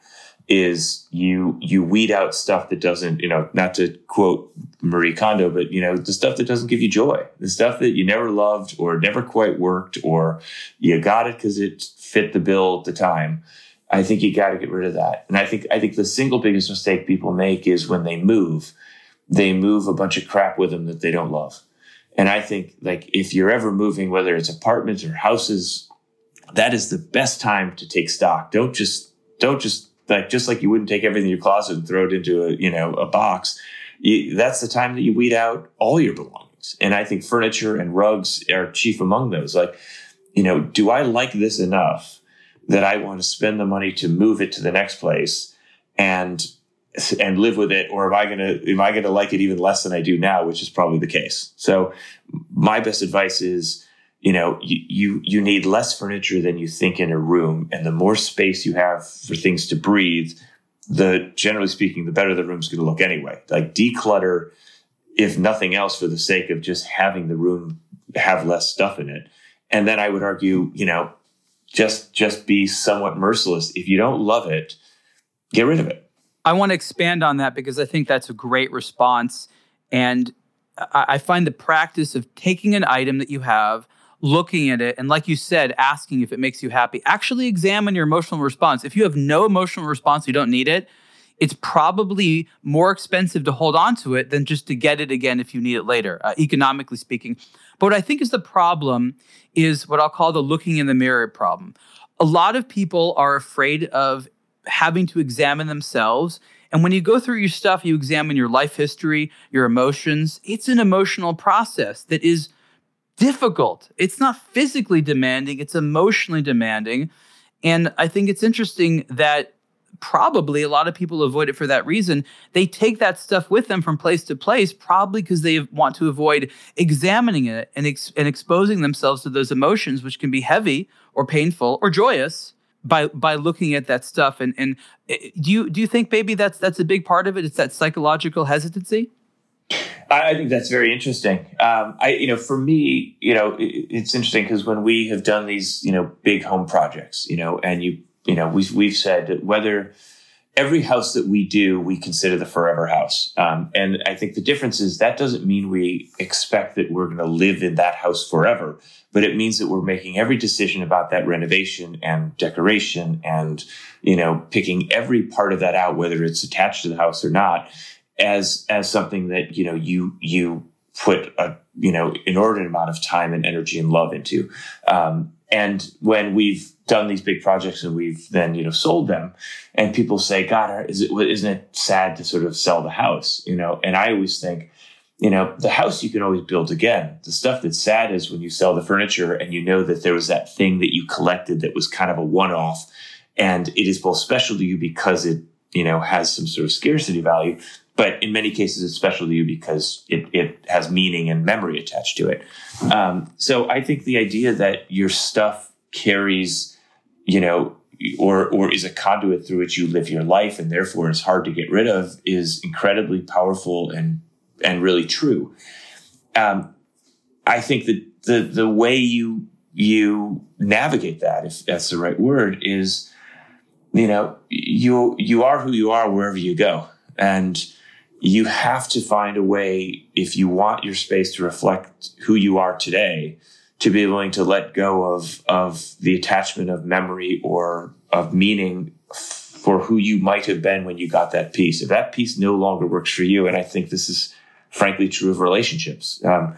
is you you weed out stuff that doesn't, you know, not to quote Marie Kondo, but you know, the stuff that doesn't give you joy, the stuff that you never loved or never quite worked, or you got it because it fit the bill at the time. I think you got to get rid of that. And I think I think the single biggest mistake people make is when they move, they move a bunch of crap with them that they don't love. And I think like if you're ever moving, whether it's apartments or houses, that is the best time to take stock. Don't just don't just like just like you wouldn't take everything in your closet and throw it into a you know a box. You, that's the time that you weed out all your belongings. And I think furniture and rugs are chief among those. Like, you know, do I like this enough that I want to spend the money to move it to the next place and and live with it or am i going to am i going to like it even less than i do now which is probably the case. So my best advice is you know you, you you need less furniture than you think in a room and the more space you have for things to breathe the generally speaking the better the room's going to look anyway. Like declutter if nothing else for the sake of just having the room have less stuff in it. And then i would argue you know just just be somewhat merciless. If you don't love it get rid of it I want to expand on that because I think that's a great response. And I find the practice of taking an item that you have, looking at it, and like you said, asking if it makes you happy, actually examine your emotional response. If you have no emotional response, you don't need it. It's probably more expensive to hold on to it than just to get it again if you need it later, uh, economically speaking. But what I think is the problem is what I'll call the looking in the mirror problem. A lot of people are afraid of having to examine themselves. And when you go through your stuff, you examine your life history, your emotions. It's an emotional process that is difficult. It's not physically demanding, it's emotionally demanding. And I think it's interesting that probably a lot of people avoid it for that reason. They take that stuff with them from place to place, probably because they want to avoid examining it and, ex- and exposing themselves to those emotions, which can be heavy or painful or joyous by by looking at that stuff and and eh, do you do you think maybe that's that's a big part of it it's that psychological hesitancy I think that's very interesting. Um, I, you know, for me, you know, it, it's interesting because when we have done these, you know, big home projects, you know, and you, you know, we've we've said whether every house that we do, we consider the forever house. Um, and I think the difference is that doesn't mean we expect that we're going to live in that house forever, but it means that we're making every decision about that renovation and decoration and, you know, picking every part of that out, whether it's attached to the house or not, as, as something that, you know, you, you put a, you know, inordinate amount of time and energy and love into. Um, and when we've done these big projects and we've then you know sold them, and people say, "God, is it isn't it sad to sort of sell the house?" You know, and I always think, you know, the house you can always build again. The stuff that's sad is when you sell the furniture and you know that there was that thing that you collected that was kind of a one-off, and it is both special to you because it you know has some sort of scarcity value, but in many cases it's special to you because it, it has meaning and memory attached to it. Um, so I think the idea that your stuff carries, you know, or or is a conduit through which you live your life and therefore is hard to get rid of is incredibly powerful and and really true. Um, I think that the the way you you navigate that, if that's the right word, is you know you you are who you are wherever you go, and you have to find a way if you want your space to reflect who you are today to be willing to let go of of the attachment of memory or of meaning for who you might have been when you got that piece. If that piece no longer works for you, and I think this is frankly true of relationships. Um,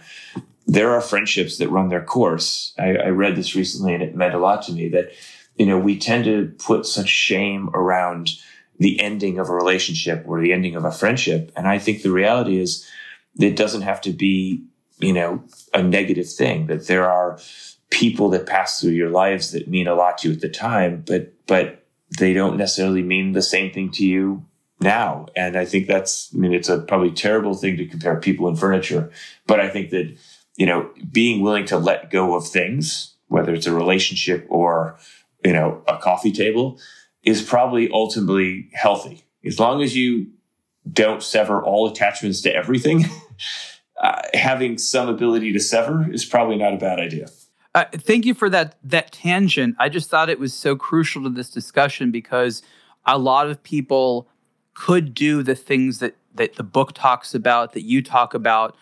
there are friendships that run their course. I, I read this recently, and it meant a lot to me that you know we tend to put such shame around the ending of a relationship or the ending of a friendship, and I think the reality is it doesn't have to be you know, a negative thing, that there are people that pass through your lives that mean a lot to you at the time, but, but they don't necessarily mean the same thing to you now. And I think that's, I mean, it's a probably terrible thing to compare people and furniture, but I think that, you know, being willing to let go of things, whether it's a relationship or, you know, a coffee table is probably ultimately healthy. As long as you don't sever all attachments to everything, [LAUGHS] uh, having some ability to sever is probably not a bad idea. Uh, thank you for that that tangent. I just thought it was so crucial to this discussion because a lot of people could do the things that that the book talks about, that you talk about,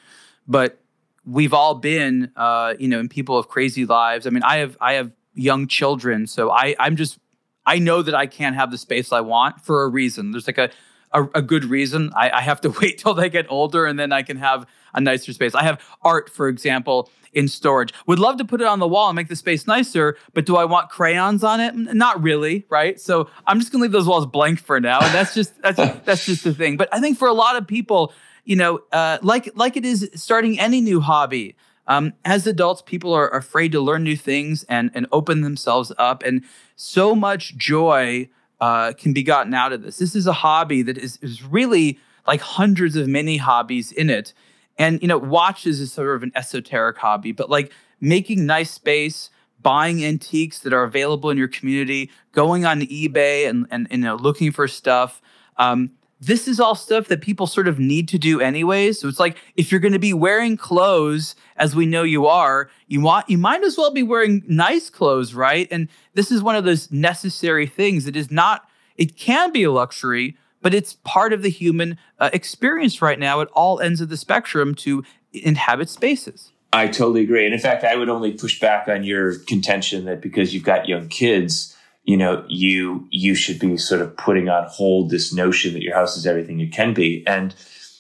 but we've all been, uh, you know, in people of crazy lives. I mean, I have I have young children, so I I'm just I know that I can't have the space I want for a reason. There's like a a, a good reason. I, I, have to [LAUGHS] wait till they get older and then I can have a nicer space. I have art, for example, in storage. Would love to put it on the wall and make the space nicer, but do I want crayons on it? Not really, right? So I'm just gonna leave those walls blank for now, and that's just that's [LAUGHS] that's just the thing. But I think for a lot of people, you know, uh, like like it is starting any new hobby. Um, as adults, people are afraid to learn new things and and open themselves up, and so much joy uh, can be gotten out of this. This is a hobby that is, is really like hundreds of mini hobbies in it. And, you know, watches is sort of an esoteric hobby, but like making nice space, buying antiques that are available in your community, going on eBay and, and, you know, looking for stuff. Um, this is all stuff that people sort of need to do anyways. So it's like if you're going to be wearing clothes, as we know you are, you want you might as well be wearing nice clothes, right? And this is one of those necessary things. It is not. It can be a luxury, but it's part of the human uh, experience right now at all ends of the spectrum to inhabit spaces. I totally agree, and in fact, I would only push back on your contention that because you've got young kids you know, you you should be sort of putting on hold this notion that your house is everything it can be. And,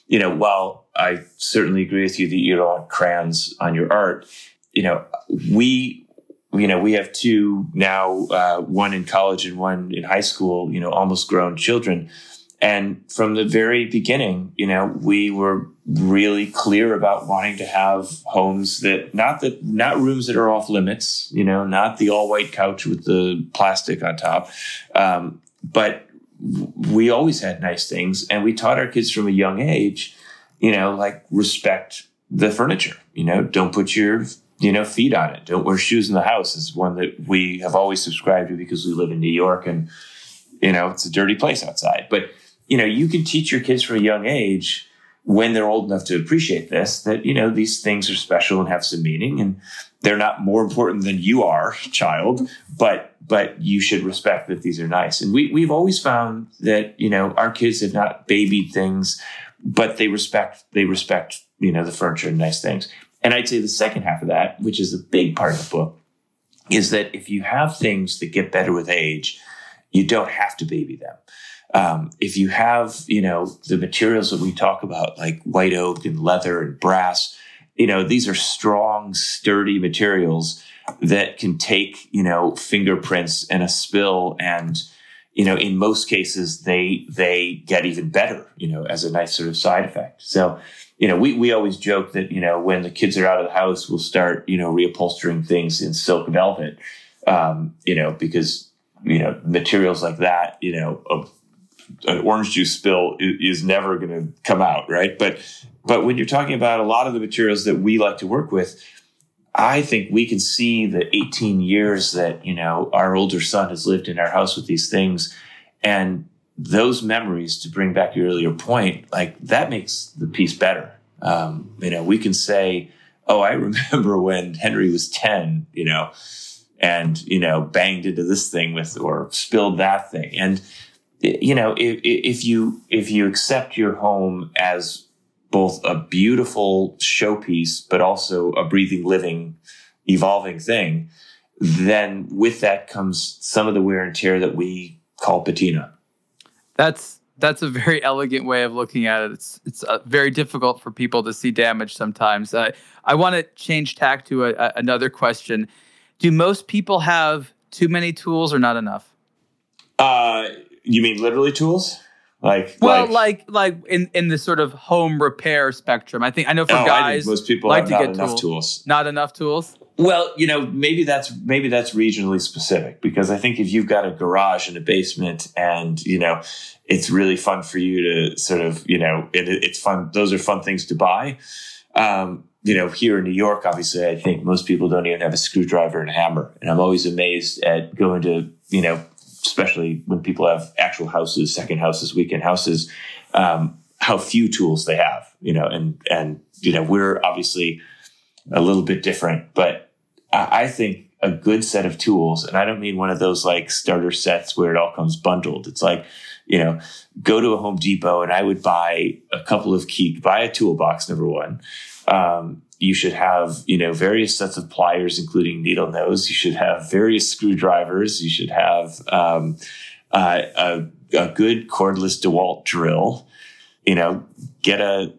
you know, while I certainly agree with you that you don't want crayons on your art, you know, we you know, we have two now, uh, one in college and one in high school, you know, almost grown children. And from the very beginning, you know, we were really clear about wanting to have homes that not that not rooms that are off limits, you know, not the all white couch with the plastic on top, um, but we always had nice things, and we taught our kids from a young age, you know, like respect the furniture. You know, don't put your you know feet on it. Don't wear shoes in the house is one that we have always subscribed to because we live in New York and you know it's a dirty place outside, but you know, you can teach your kids from a young age when they're old enough to appreciate this that, you know, these things are special and have some meaning and they're not more important than you are, child, but, but you should respect that these are nice. And we, we've always found that, you know, our kids have not babied things, but they respect, they respect, you know, the furniture and nice things. And I'd say the second half of that, which is a big part of the book, is that if you have things that get better with age, you don't have to baby them. Um, if you have, you know, the materials that we talk about, like white oak and leather and brass, you know, these are strong, sturdy materials that can take, you know, fingerprints and a spill and, you know, in most cases they they get even better, you know, as a nice sort of side effect. So, you know, we we always joke that, you know, when the kids are out of the house, we'll start, you know, reupholstering things in silk velvet. Um, you know, because you know materials like that, you know, an orange juice spill is, never going to come out, right? But but when you're talking about a lot of the materials that we like to work with, I think we can see the 18 years that you know our older son has lived in our house with these things, and those memories. To bring back your earlier point, like that makes the piece better. Um, you know, we can say, "Oh, I [LAUGHS] remember when Henry was 10," you know, and you know banged into this thing with or spilled that thing, and you know, if, if you if you accept your home as both a beautiful showpiece, but also a breathing, living evolving thing, then with that comes some of the wear and tear that we call patina. That's that's a very elegant way of looking at it. It's it's uh, very difficult for people to see damage sometimes. Uh, I want to change tack to a, a, another question. Do most people have too many tools or not enough? Uh, you mean literally tools? Like well, like, like like in in the sort of home repair spectrum. I think I know for oh, guys, most people like to get enough tools. tools. Not enough tools. Well, you know, maybe that's maybe that's regionally specific because I think if you've got a garage and a basement and, you know, it's really fun for you to sort of, you know, it, it's fun. Those are fun things to buy. Um, you know, here in New York, obviously, I think most people don't even have a screwdriver and a hammer. And I'm always amazed at going to, you know, especially when people have actual houses, second houses, weekend houses, um, how few tools they have, you know, and, and, you know, we're obviously, a little bit different. But I think a good set of tools, and I don't mean one of those like starter sets where it all comes bundled. It's like, you know, go to a Home Depot and I would buy a couple of key, buy a toolbox, number one. Um, you should have, you know, various sets of pliers, including needle nose. You should have various screwdrivers. You should have um, uh, a, a good cordless DeWalt drill. You know, get a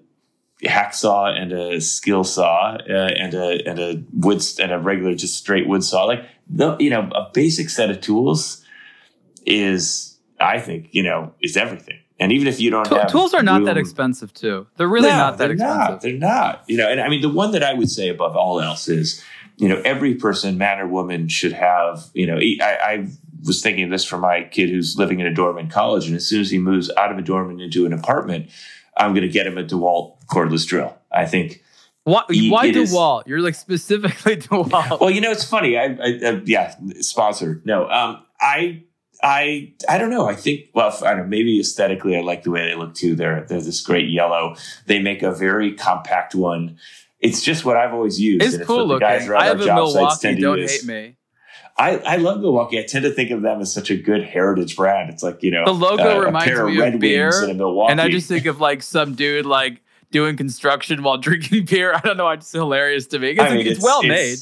hacksaw and a skill saw uh, and a and a wood and a regular just straight wood saw like the you know a basic set of tools is i think you know is everything and even if you don't have tools are not room, that expensive too they're really no, not that they're expensive not, they're not you know and i mean the one that i would say above all else is you know every person man or woman should have you know i, I was thinking of this for my kid who's living in a dorm in college and as soon as he moves out of a dorm and into an apartment I'm going to get him a DeWalt cordless drill. I think. Why, why DeWalt? Is, You're like specifically [LAUGHS] DeWalt. Well, you know, it's funny. I, I, I yeah, sponsored. No, um, I, I, I don't know. I think, well, I don't know, maybe aesthetically, I like the way they look too. They're, they're this great yellow. They make a very compact one. It's just what I've always used. It's cool looking. I have a Milwaukee. Don't hate me. I, I love Milwaukee. I tend to think of them as such a good heritage brand. It's like, you know, the logo uh, reminds me of, of beer. And, and I just think of like some dude like doing construction while [LAUGHS] drinking beer. I don't know. It's hilarious to me. It's, I mean, it's, it's well made.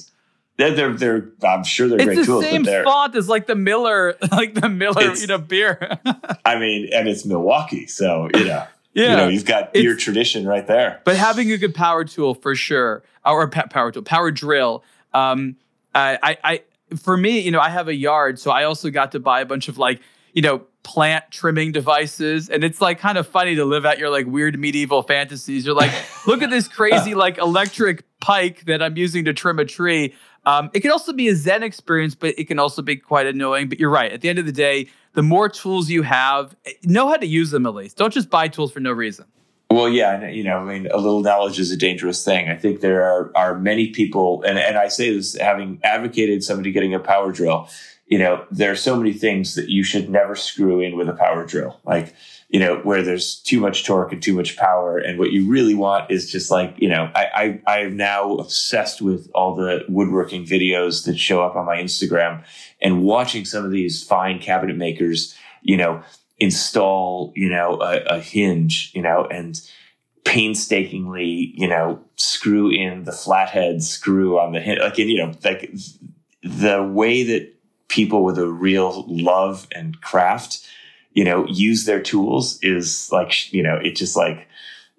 They're, they're, they're, I'm sure they're it's great the tools. same font as like the Miller, [LAUGHS] like the Miller, you know, beer. [LAUGHS] I mean, and it's Milwaukee, so you know, yeah, you know, you've got your tradition right there. But having a good power tool for sure, or power tool, power drill. Um, I, I, for me, you know, I have a yard, so I also got to buy a bunch of like, you know, plant trimming devices. And it's like kind of funny to live out your like weird medieval fantasies. You're like, look at this crazy [LAUGHS] like electric pike that I'm using to trim a tree. Um, it can also be a Zen experience, but it can also be quite annoying. But you're right. At the end of the day, the more tools you have, know how to use them at least. Don't just buy tools for no reason. Well, yeah, you know, I mean, a little knowledge is a dangerous thing. I think there are are many people, and and I say this having advocated somebody getting a power drill. You know, there are so many things that you should never screw in with a power drill, like you know, where there's too much torque and too much power, and what you really want is just like you know, I I, I am now obsessed with all the woodworking videos that show up on my Instagram, and watching some of these fine cabinet makers, you know install, you know, a, a hinge, you know, and painstakingly, you know, screw in the flathead screw on the hinge. Like, you know, like the way that people with a real love and craft, you know, use their tools is like, you know, it just like,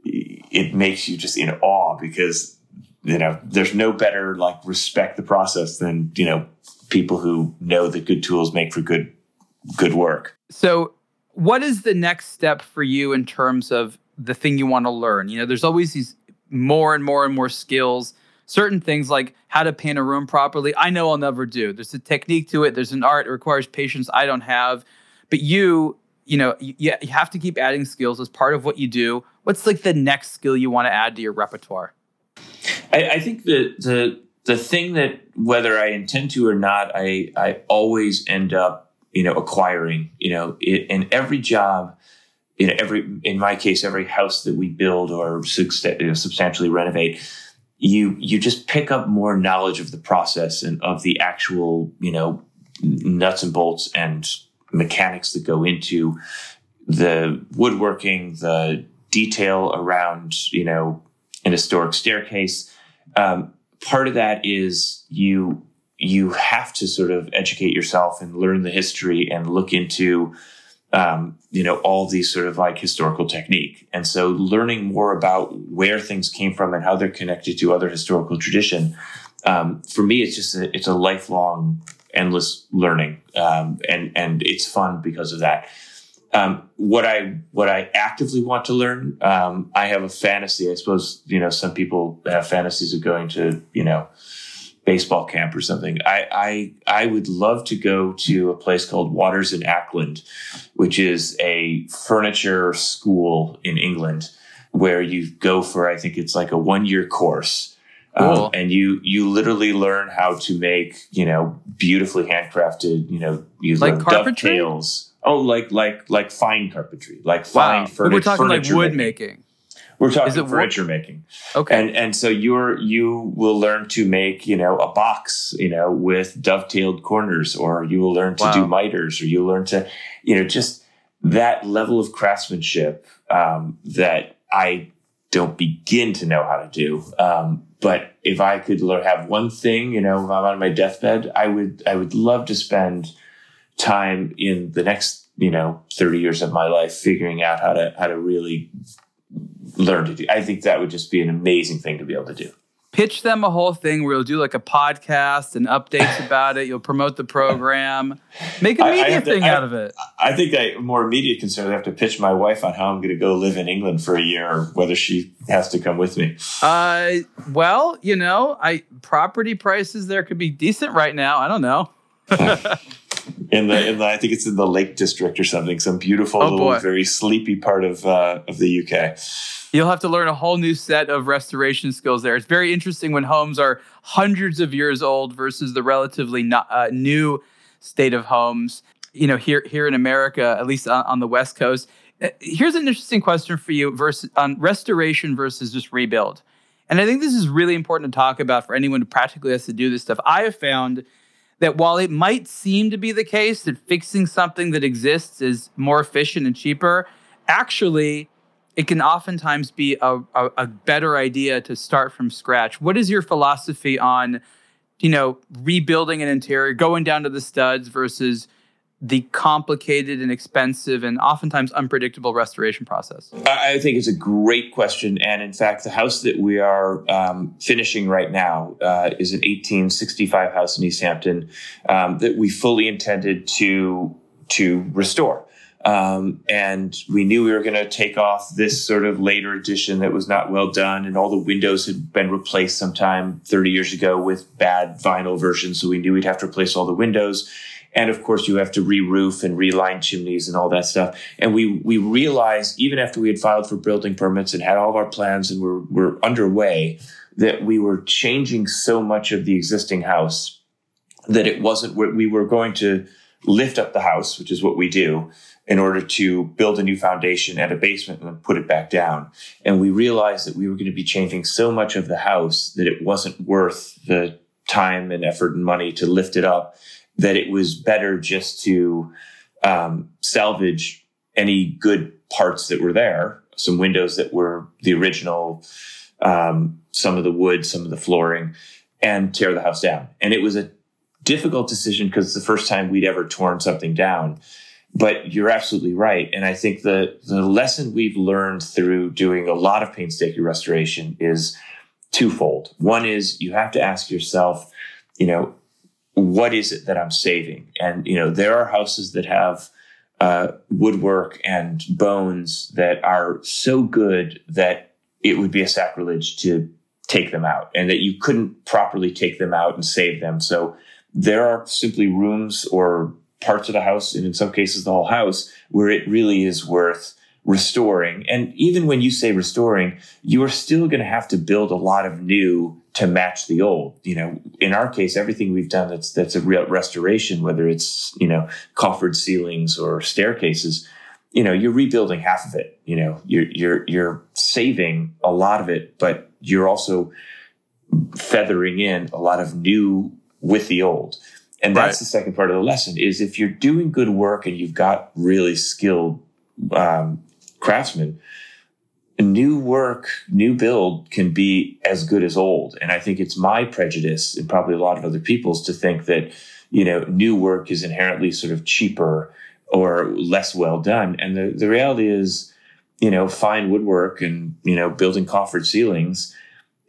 it makes you just in awe because, you know, there's no better like respect the process than, you know, people who know that good tools make for good, good work. So what is the next step for you in terms of the thing you want to learn? You know, there's always these more and more and more skills. Certain things like how to paint a room properly, I know I'll never do. There's a technique to it. There's an art. It requires patience I don't have. But you, you know, you, you have to keep adding skills as part of what you do. What's like the next skill you want to add to your repertoire? I, I think that the the thing that whether I intend to or not, I I always end up you know, acquiring, you know, it, in every job, in every, in my case, every house that we build or substantially renovate, you, you just pick up more knowledge of the process and of the actual, you know, nuts and bolts and mechanics that go into the woodworking, the detail around, you know, an historic staircase. Um, part of that is you you have to sort of educate yourself and learn the history and look into um, you know all these sort of like historical technique and so learning more about where things came from and how they're connected to other historical tradition um, for me it's just a, it's a lifelong endless learning um, and and it's fun because of that um, what I what I actively want to learn, um, I have a fantasy. I suppose you know some people have fantasies of going to you know baseball camp or something. I I I would love to go to a place called Waters and Acland, which is a furniture school in England, where you go for I think it's like a one year course. Um, cool. Um, and you you literally learn how to make you know beautifully handcrafted you know you like carpentry? dovetails Oh, like like like fine carpentry, like fine wow. furniture. We're talking like wood making. making. We're talking furniture wood? making. Okay. And and so you're you will learn to make, you know, a box, you know, with dovetailed corners, or you will learn to wow. do miters, or you learn to, you know, just that level of craftsmanship um, that I don't begin to know how to do. Um, but if I could have one thing, you know, if I'm on my deathbed, I would I would love to spend time in the next, you know, 30 years of my life figuring out how to how to really learn to do. I think that would just be an amazing thing to be able to do. Pitch them a whole thing where you'll do like a podcast and updates [LAUGHS] about it. You'll promote the program, make a media thing out of it. I think I more immediate concern. I have to pitch my wife on how I'm going to go live in England for a year, or whether she has to come with me. Uh, well, you know, I property prices there could be decent right now. I don't know. [LAUGHS] [LAUGHS] in the in the I think it's in the Lake District or something, some beautiful oh, little boy. very sleepy part of uh, of the UK. You'll have to learn a whole new set of restoration skills there. It's very interesting when homes are hundreds of years old versus the relatively not, uh, new state of homes. You know, here here in America, at least on, on the West Coast. Uh, here's an interesting question for you versus on restoration versus just rebuild. And I think this is really important to talk about for anyone who practically has to do this stuff. I have found that while it might seem to be the case that fixing something that exists is more efficient and cheaper, actually, it can oftentimes be a, a, a, better idea to start from scratch. What is your philosophy on, you know, rebuilding an interior, going down to the studs versus the complicated and expensive and oftentimes unpredictable restoration process? I think it's a great question. And in fact, the house that we are um, finishing right now uh, is an 1865 house in East Hampton um, that we fully intended to, to restore. Um, and we knew we were going to take off this sort of later edition that was not well done, and all the windows had been replaced sometime 30 years ago with bad vinyl versions. So we knew we'd have to replace all the windows and of course, you have to re-roof and reline chimneys and all that stuff. And we we realized even after we had filed for building permits and had all of our plans and were were underway that we were changing so much of the existing house that it wasn't we were going to lift up the house, which is what we do, in order to build a new foundation and a basement and then put it back down. And we realized that we were going to be changing so much of the house that it wasn't worth the time and effort and money to lift it up that it was better just to um, salvage any good parts that were there, some windows that were the original, um, some of the wood, some of the flooring, and tear the house down. And it was a difficult decision because it's the first time we'd ever torn something down. But you're absolutely right. And I think the, the lesson we've learned through doing a lot of painstaking restoration is twofold. One is you have to ask yourself, you know, what is it that I'm saving? And, you know, there are houses that have uh, woodwork and bones that are so good that it would be a sacrilege to take them out and that you couldn't properly take them out and save them. So there are simply rooms or parts of the house, and in some cases, the whole house, where it really is worth restoring. And even when you say restoring, you are still going to have to build a lot of new to match the old. You know, in our case, everything we've done that's that's a real restoration, whether it's you know coffered ceilings or staircases, you know, you're rebuilding half of it. You know, you're you're you're saving a lot of it, but you're also feathering in a lot of new with the old. And that's right. the second part of the lesson is if you're doing good work and you've got really skilled um, craftsmen, new work, new build can be as good as old. And I think it's my prejudice and probably a lot of other people's to think that, you know, new work is inherently sort of cheaper or less well done. And the, the reality is, you know, fine woodwork and, you know, building coffered ceilings,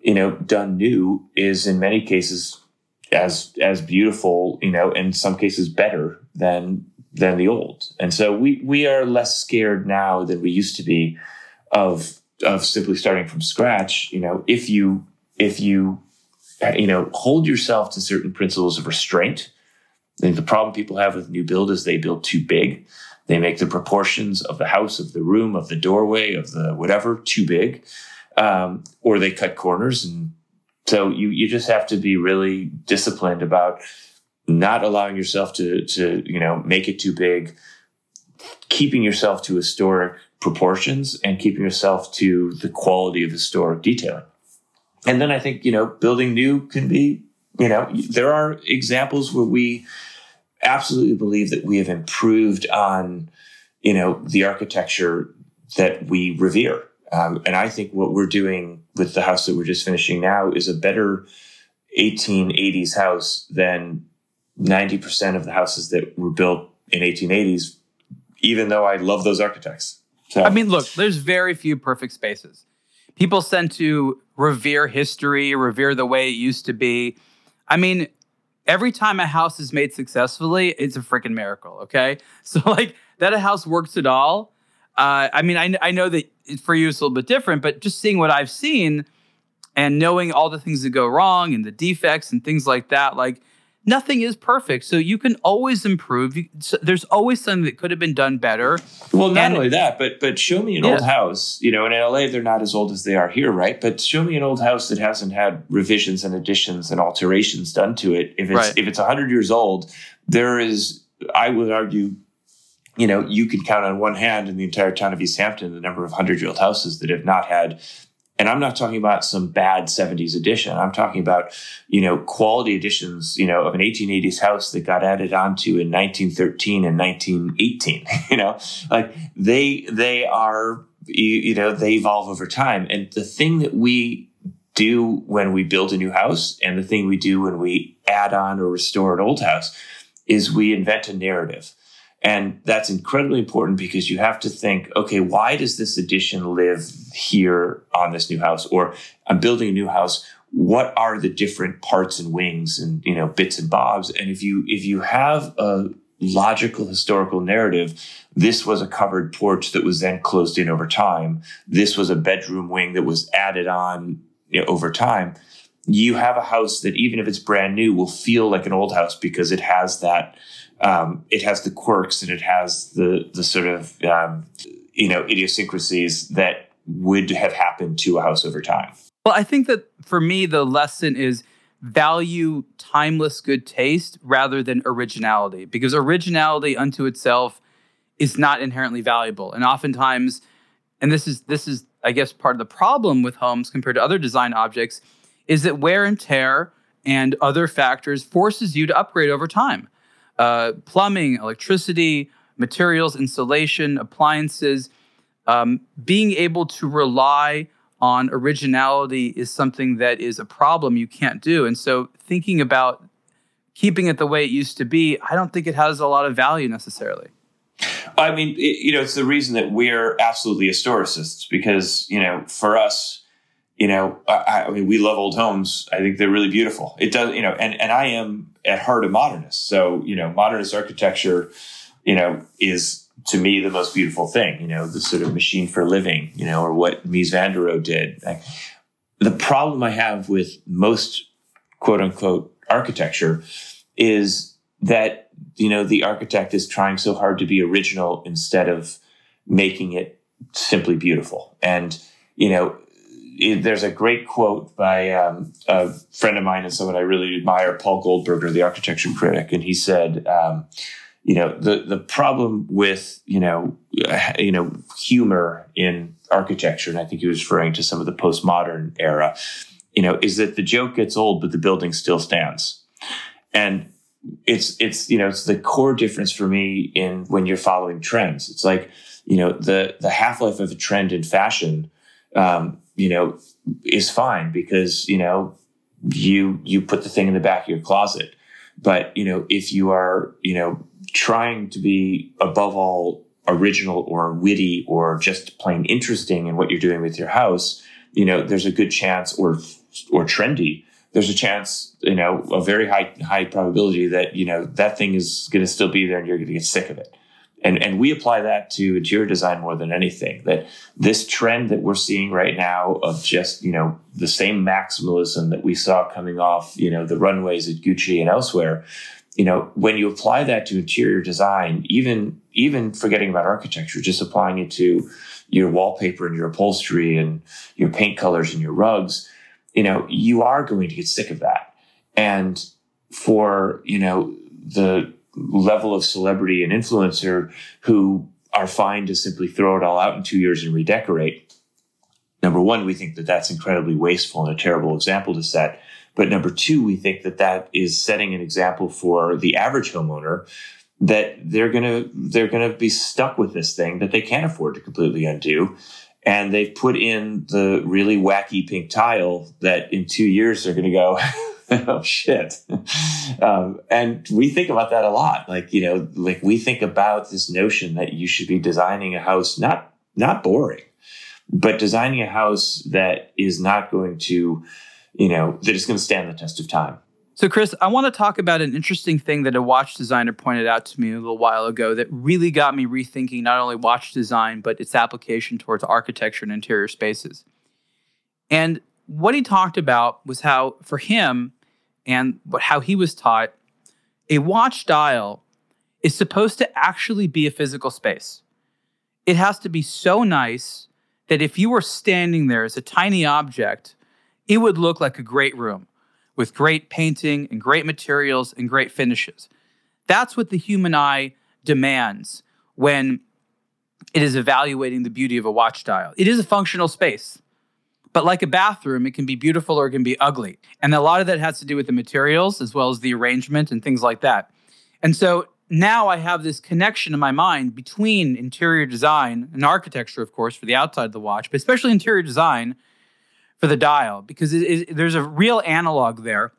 you know, done new is in many cases as as beautiful, you know, in some cases better than than the old. And so we we are less scared now than we used to be of of simply starting from scratch. You know, if you if you you know hold yourself to certain principles of restraint. I think the problem people have with new build is they build too big. They make the proportions of the house, of the room, of the doorway, of the whatever too big, um, or they cut corners. And so you you just have to be really disciplined about not allowing yourself to to you know make it too big, keeping yourself to historic proportions, and keeping yourself to the quality of historic detailing. And then I think you know building new can be you know there are examples where we absolutely believe that we have improved on you know the architecture that we revere. Um, and I think what we're doing with the house that we're just finishing now is a better 1880s house than 90% of the houses that were built in 1880s, even though I love those architects. So. I mean, look, there's very few perfect spaces. People tend to revere history, revere the way it used to be. I mean, every time a house is made successfully, it's a freaking miracle. Okay. [LAUGHS] So, like, that a house works at all. Uh, I mean, I, I know that for you it's a little bit different, but just seeing what I've seen and knowing all the things that go wrong and the defects and things like that, like, nothing is perfect. So you can always improve. You, so there's always something that could have been done better. Well, not and, only that, but but show me an yeah. old house. You know, in LA they're not as old as they are here, right? But show me an old house that hasn't had revisions and additions and alterations done to it. If it's right. if it's 100 years old, there is I would argue you know, you can count on one hand in the entire town of East Hampton the number of hundred year old houses that have not had and I'm not talking about some bad 70s edition. I'm talking about, you know, quality editions, you know, of an 1880s house that got added onto in 1913 and 1918. [LAUGHS] You know, like they they are you, you know, they evolve over time. And the thing that we do when we build a new house and the thing we do when we add on or restore an old house is we invent a narrative. And that's incredibly important because you have to think, okay, why does this addition live here on this new house? Or I'm building a new house. What are the different parts and wings and, you know, bits and bobs? And if you, if you have a logical historical narrative, this was a covered porch that was then closed in over time. This was a bedroom wing that was added on you know, over time. You have a house that even if it's brand new will feel like an old house because it has that, um, it has the quirks and it has the the sort of um, you know idiosyncrasies that would have happened to a house over time. Well, I think that for me, the lesson is value timeless good taste rather than originality, because originality unto itself is not inherently valuable, and oftentimes, and this is this is I guess part of the problem with homes compared to other design objects is that wear and tear and other factors forces you to upgrade over time uh, plumbing, electricity, materials, insulation, appliances. Um, being able to rely on originality is something that is a problem you can't do. And so thinking about keeping it the way it used to be, I don't think it has a lot of value necessarily. I mean, it, you know, it's the reason that we're absolutely historicists because, you know, for us, you know, I, I, mean, we love old homes. I think they're really beautiful. It does, you know, and, and I am at heart a modernist. So, you know, modernist architecture, you know, is to me the most beautiful thing, you know, the sort of machine for living, you know, or what Mies van der Rohe did. Like, the problem I have with most quote unquote architecture is that, you know, the architect is trying so hard to be original instead of making it simply beautiful. And, you know, there's a great quote by um, a friend of mine and someone I really admire, Paul Goldberger, the architecture critic, and he said, um, you know, the the problem with you know, uh, you know, humor in architecture, and I think he was referring to some of the postmodern era, you know, is that the joke gets old, but the building still stands, and it's it's you know, it's the core difference for me in when you're following trends. It's like you know, the the half life of a trend in fashion um, you know, is fine because, you know, you, you put the thing in the back of your closet. But, you know, if you are, you know, trying to be above all original or witty or just plain interesting in what you're doing with your house, you know, there's a good chance or, or trendy there's a chance, you know, a very high high probability that you know that thing is going to still be there and you're going to get sick of it. And and we apply that to interior design more than anything. That this trend that we're seeing right now of just you know the same maximalism that we saw coming off you know the runways at Gucci and elsewhere. You know, when you apply that to interior design, even even forgetting about architecture, just applying it to your wallpaper and your upholstery and your paint colors and your rugs, you know, you are going to get sick of that. And for, you know, the level of celebrity and influencer who are fine to simply throw it all out in two years and redecorate. Number one, we think that that's incredibly wasteful and a terrible example to set. But number two, we think that that is setting an example for the average homeowner that they're gonna they're gonna be stuck with this thing that they can't afford to completely undo, and they've put in the really wacky pink tile that in two years they're going to go [LAUGHS] [LAUGHS] oh shit. Um, and we think about that a lot. Like you know like we think about this notion that you should be designing a house not not boring but designing a house that is not going to you know that is going to stand the test of time. So, Chris, I want to talk about an interesting thing that a watch designer pointed out to me a little while ago that really got me rethinking not only watch design, but its application towards architecture and interior spaces. And what he talked about was how, for him, and how he was taught, a watch dial is supposed to actually be a physical space. It has to be so nice that if you were standing there as a tiny object, it would look like a great room with great painting and great materials and great finishes. That's what the human eye demands when it is evaluating the beauty of a watch dial. It is a functional space. But like a bathroom, it can be beautiful or it can be ugly. And a lot of that has to do with the materials as well as the arrangement and things like that. And so now I have this connection in my mind between interior design and architecture, of course, for the outside of the watch, but especially interior design for the dial because it, it, there's a real analog there.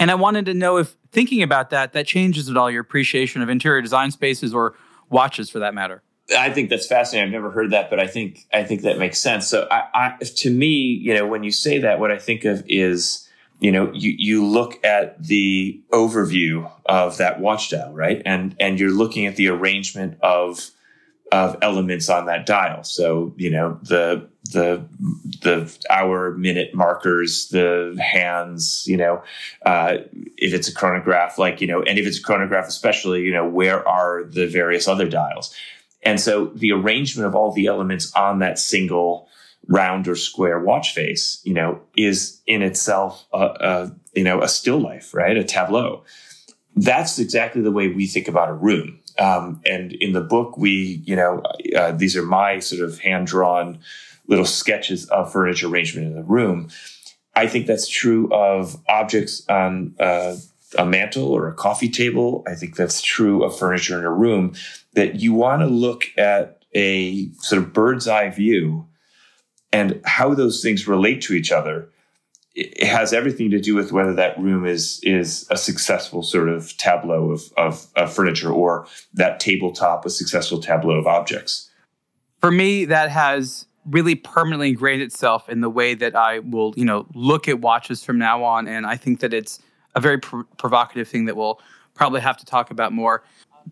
And I wanted to know if thinking about that, that changes at all your appreciation of interior design spaces or watches for that matter. I think that's fascinating. I've never heard that, but I think I think that makes sense. So, I, I, to me, you know, when you say that, what I think of is, you know, you you look at the overview of that watch dial, right, and and you're looking at the arrangement of of elements on that dial. So, you know, the the the hour minute markers, the hands, you know, uh, if it's a chronograph, like, you know, and if it's a chronograph, especially, you know, where are the various other dials? And so the arrangement of all the elements on that single round or square watch face, you know, is in itself a, a you know, a still life, right? A tableau. That's exactly the way we think about a room. Um, and in the book, we, you know, uh, these are my sort of hand drawn little sketches of furniture arrangement in the room. I think that's true of objects on uh, a mantle or a coffee table. I think that's true of furniture in a room that you want to look at a sort of bird's eye view and how those things relate to each other it has everything to do with whether that room is is a successful sort of tableau of, of, of, furniture or that tabletop a successful tableau of objects. For me, that has really permanently ingrained itself in the way that I will, you know, look at watches from now on, and I think that it's a very pr- provocative thing that we'll probably have to talk about more.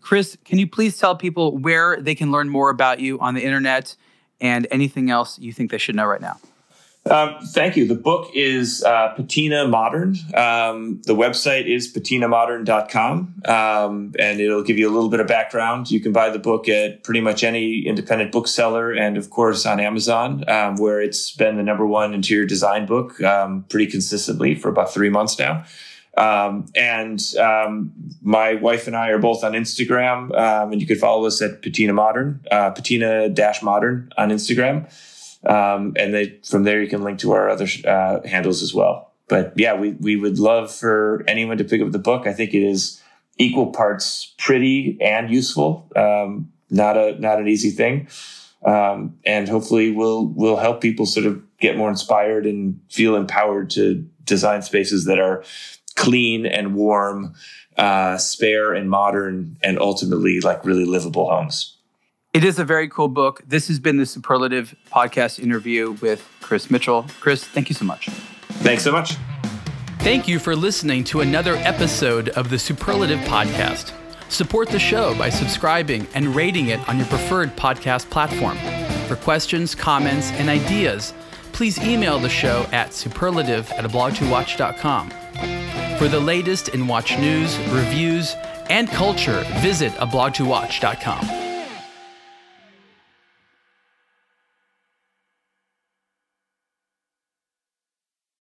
Chris, can you please tell people where they can learn more about you on the internet and anything else you think they should know right now? Um, thank you. The book is uh, Patina Modern. Um, the website is patinamodern.com, um, and it'll give you a little bit of background. You can buy the book at pretty much any independent bookseller and, of course, on Amazon, um, where it's been the number one interior design book um, pretty consistently for about three months now. Um, and my wife and I are both on Instagram, and you can follow us at Patina Modern, uh, Patina Modern on Instagram. Um, and they, from there, you can link to our other uh, handles as well. But yeah, we, we would love for anyone to pick up the book. I think it is equal parts pretty and useful. Um, not a not an easy thing. um, and hopefully we'll we'll help people sort of get more inspired and feel empowered to design spaces that are clean and warm, uh, spare and modern, and ultimately like really livable homes. It is a very cool book. This has been the Superlative podcast interview with Chris Mitchell. Chris, thank you so much. Thanks so much. Thank you for listening to another episode of the Superlative Podcast. Support the show by subscribing and rating it on your preferred podcast platform. For questions, comments, and ideas, please email the show at superlative at ablogtowatch.com. For the latest in watch news, reviews, and culture, visit ablogtowatch.com.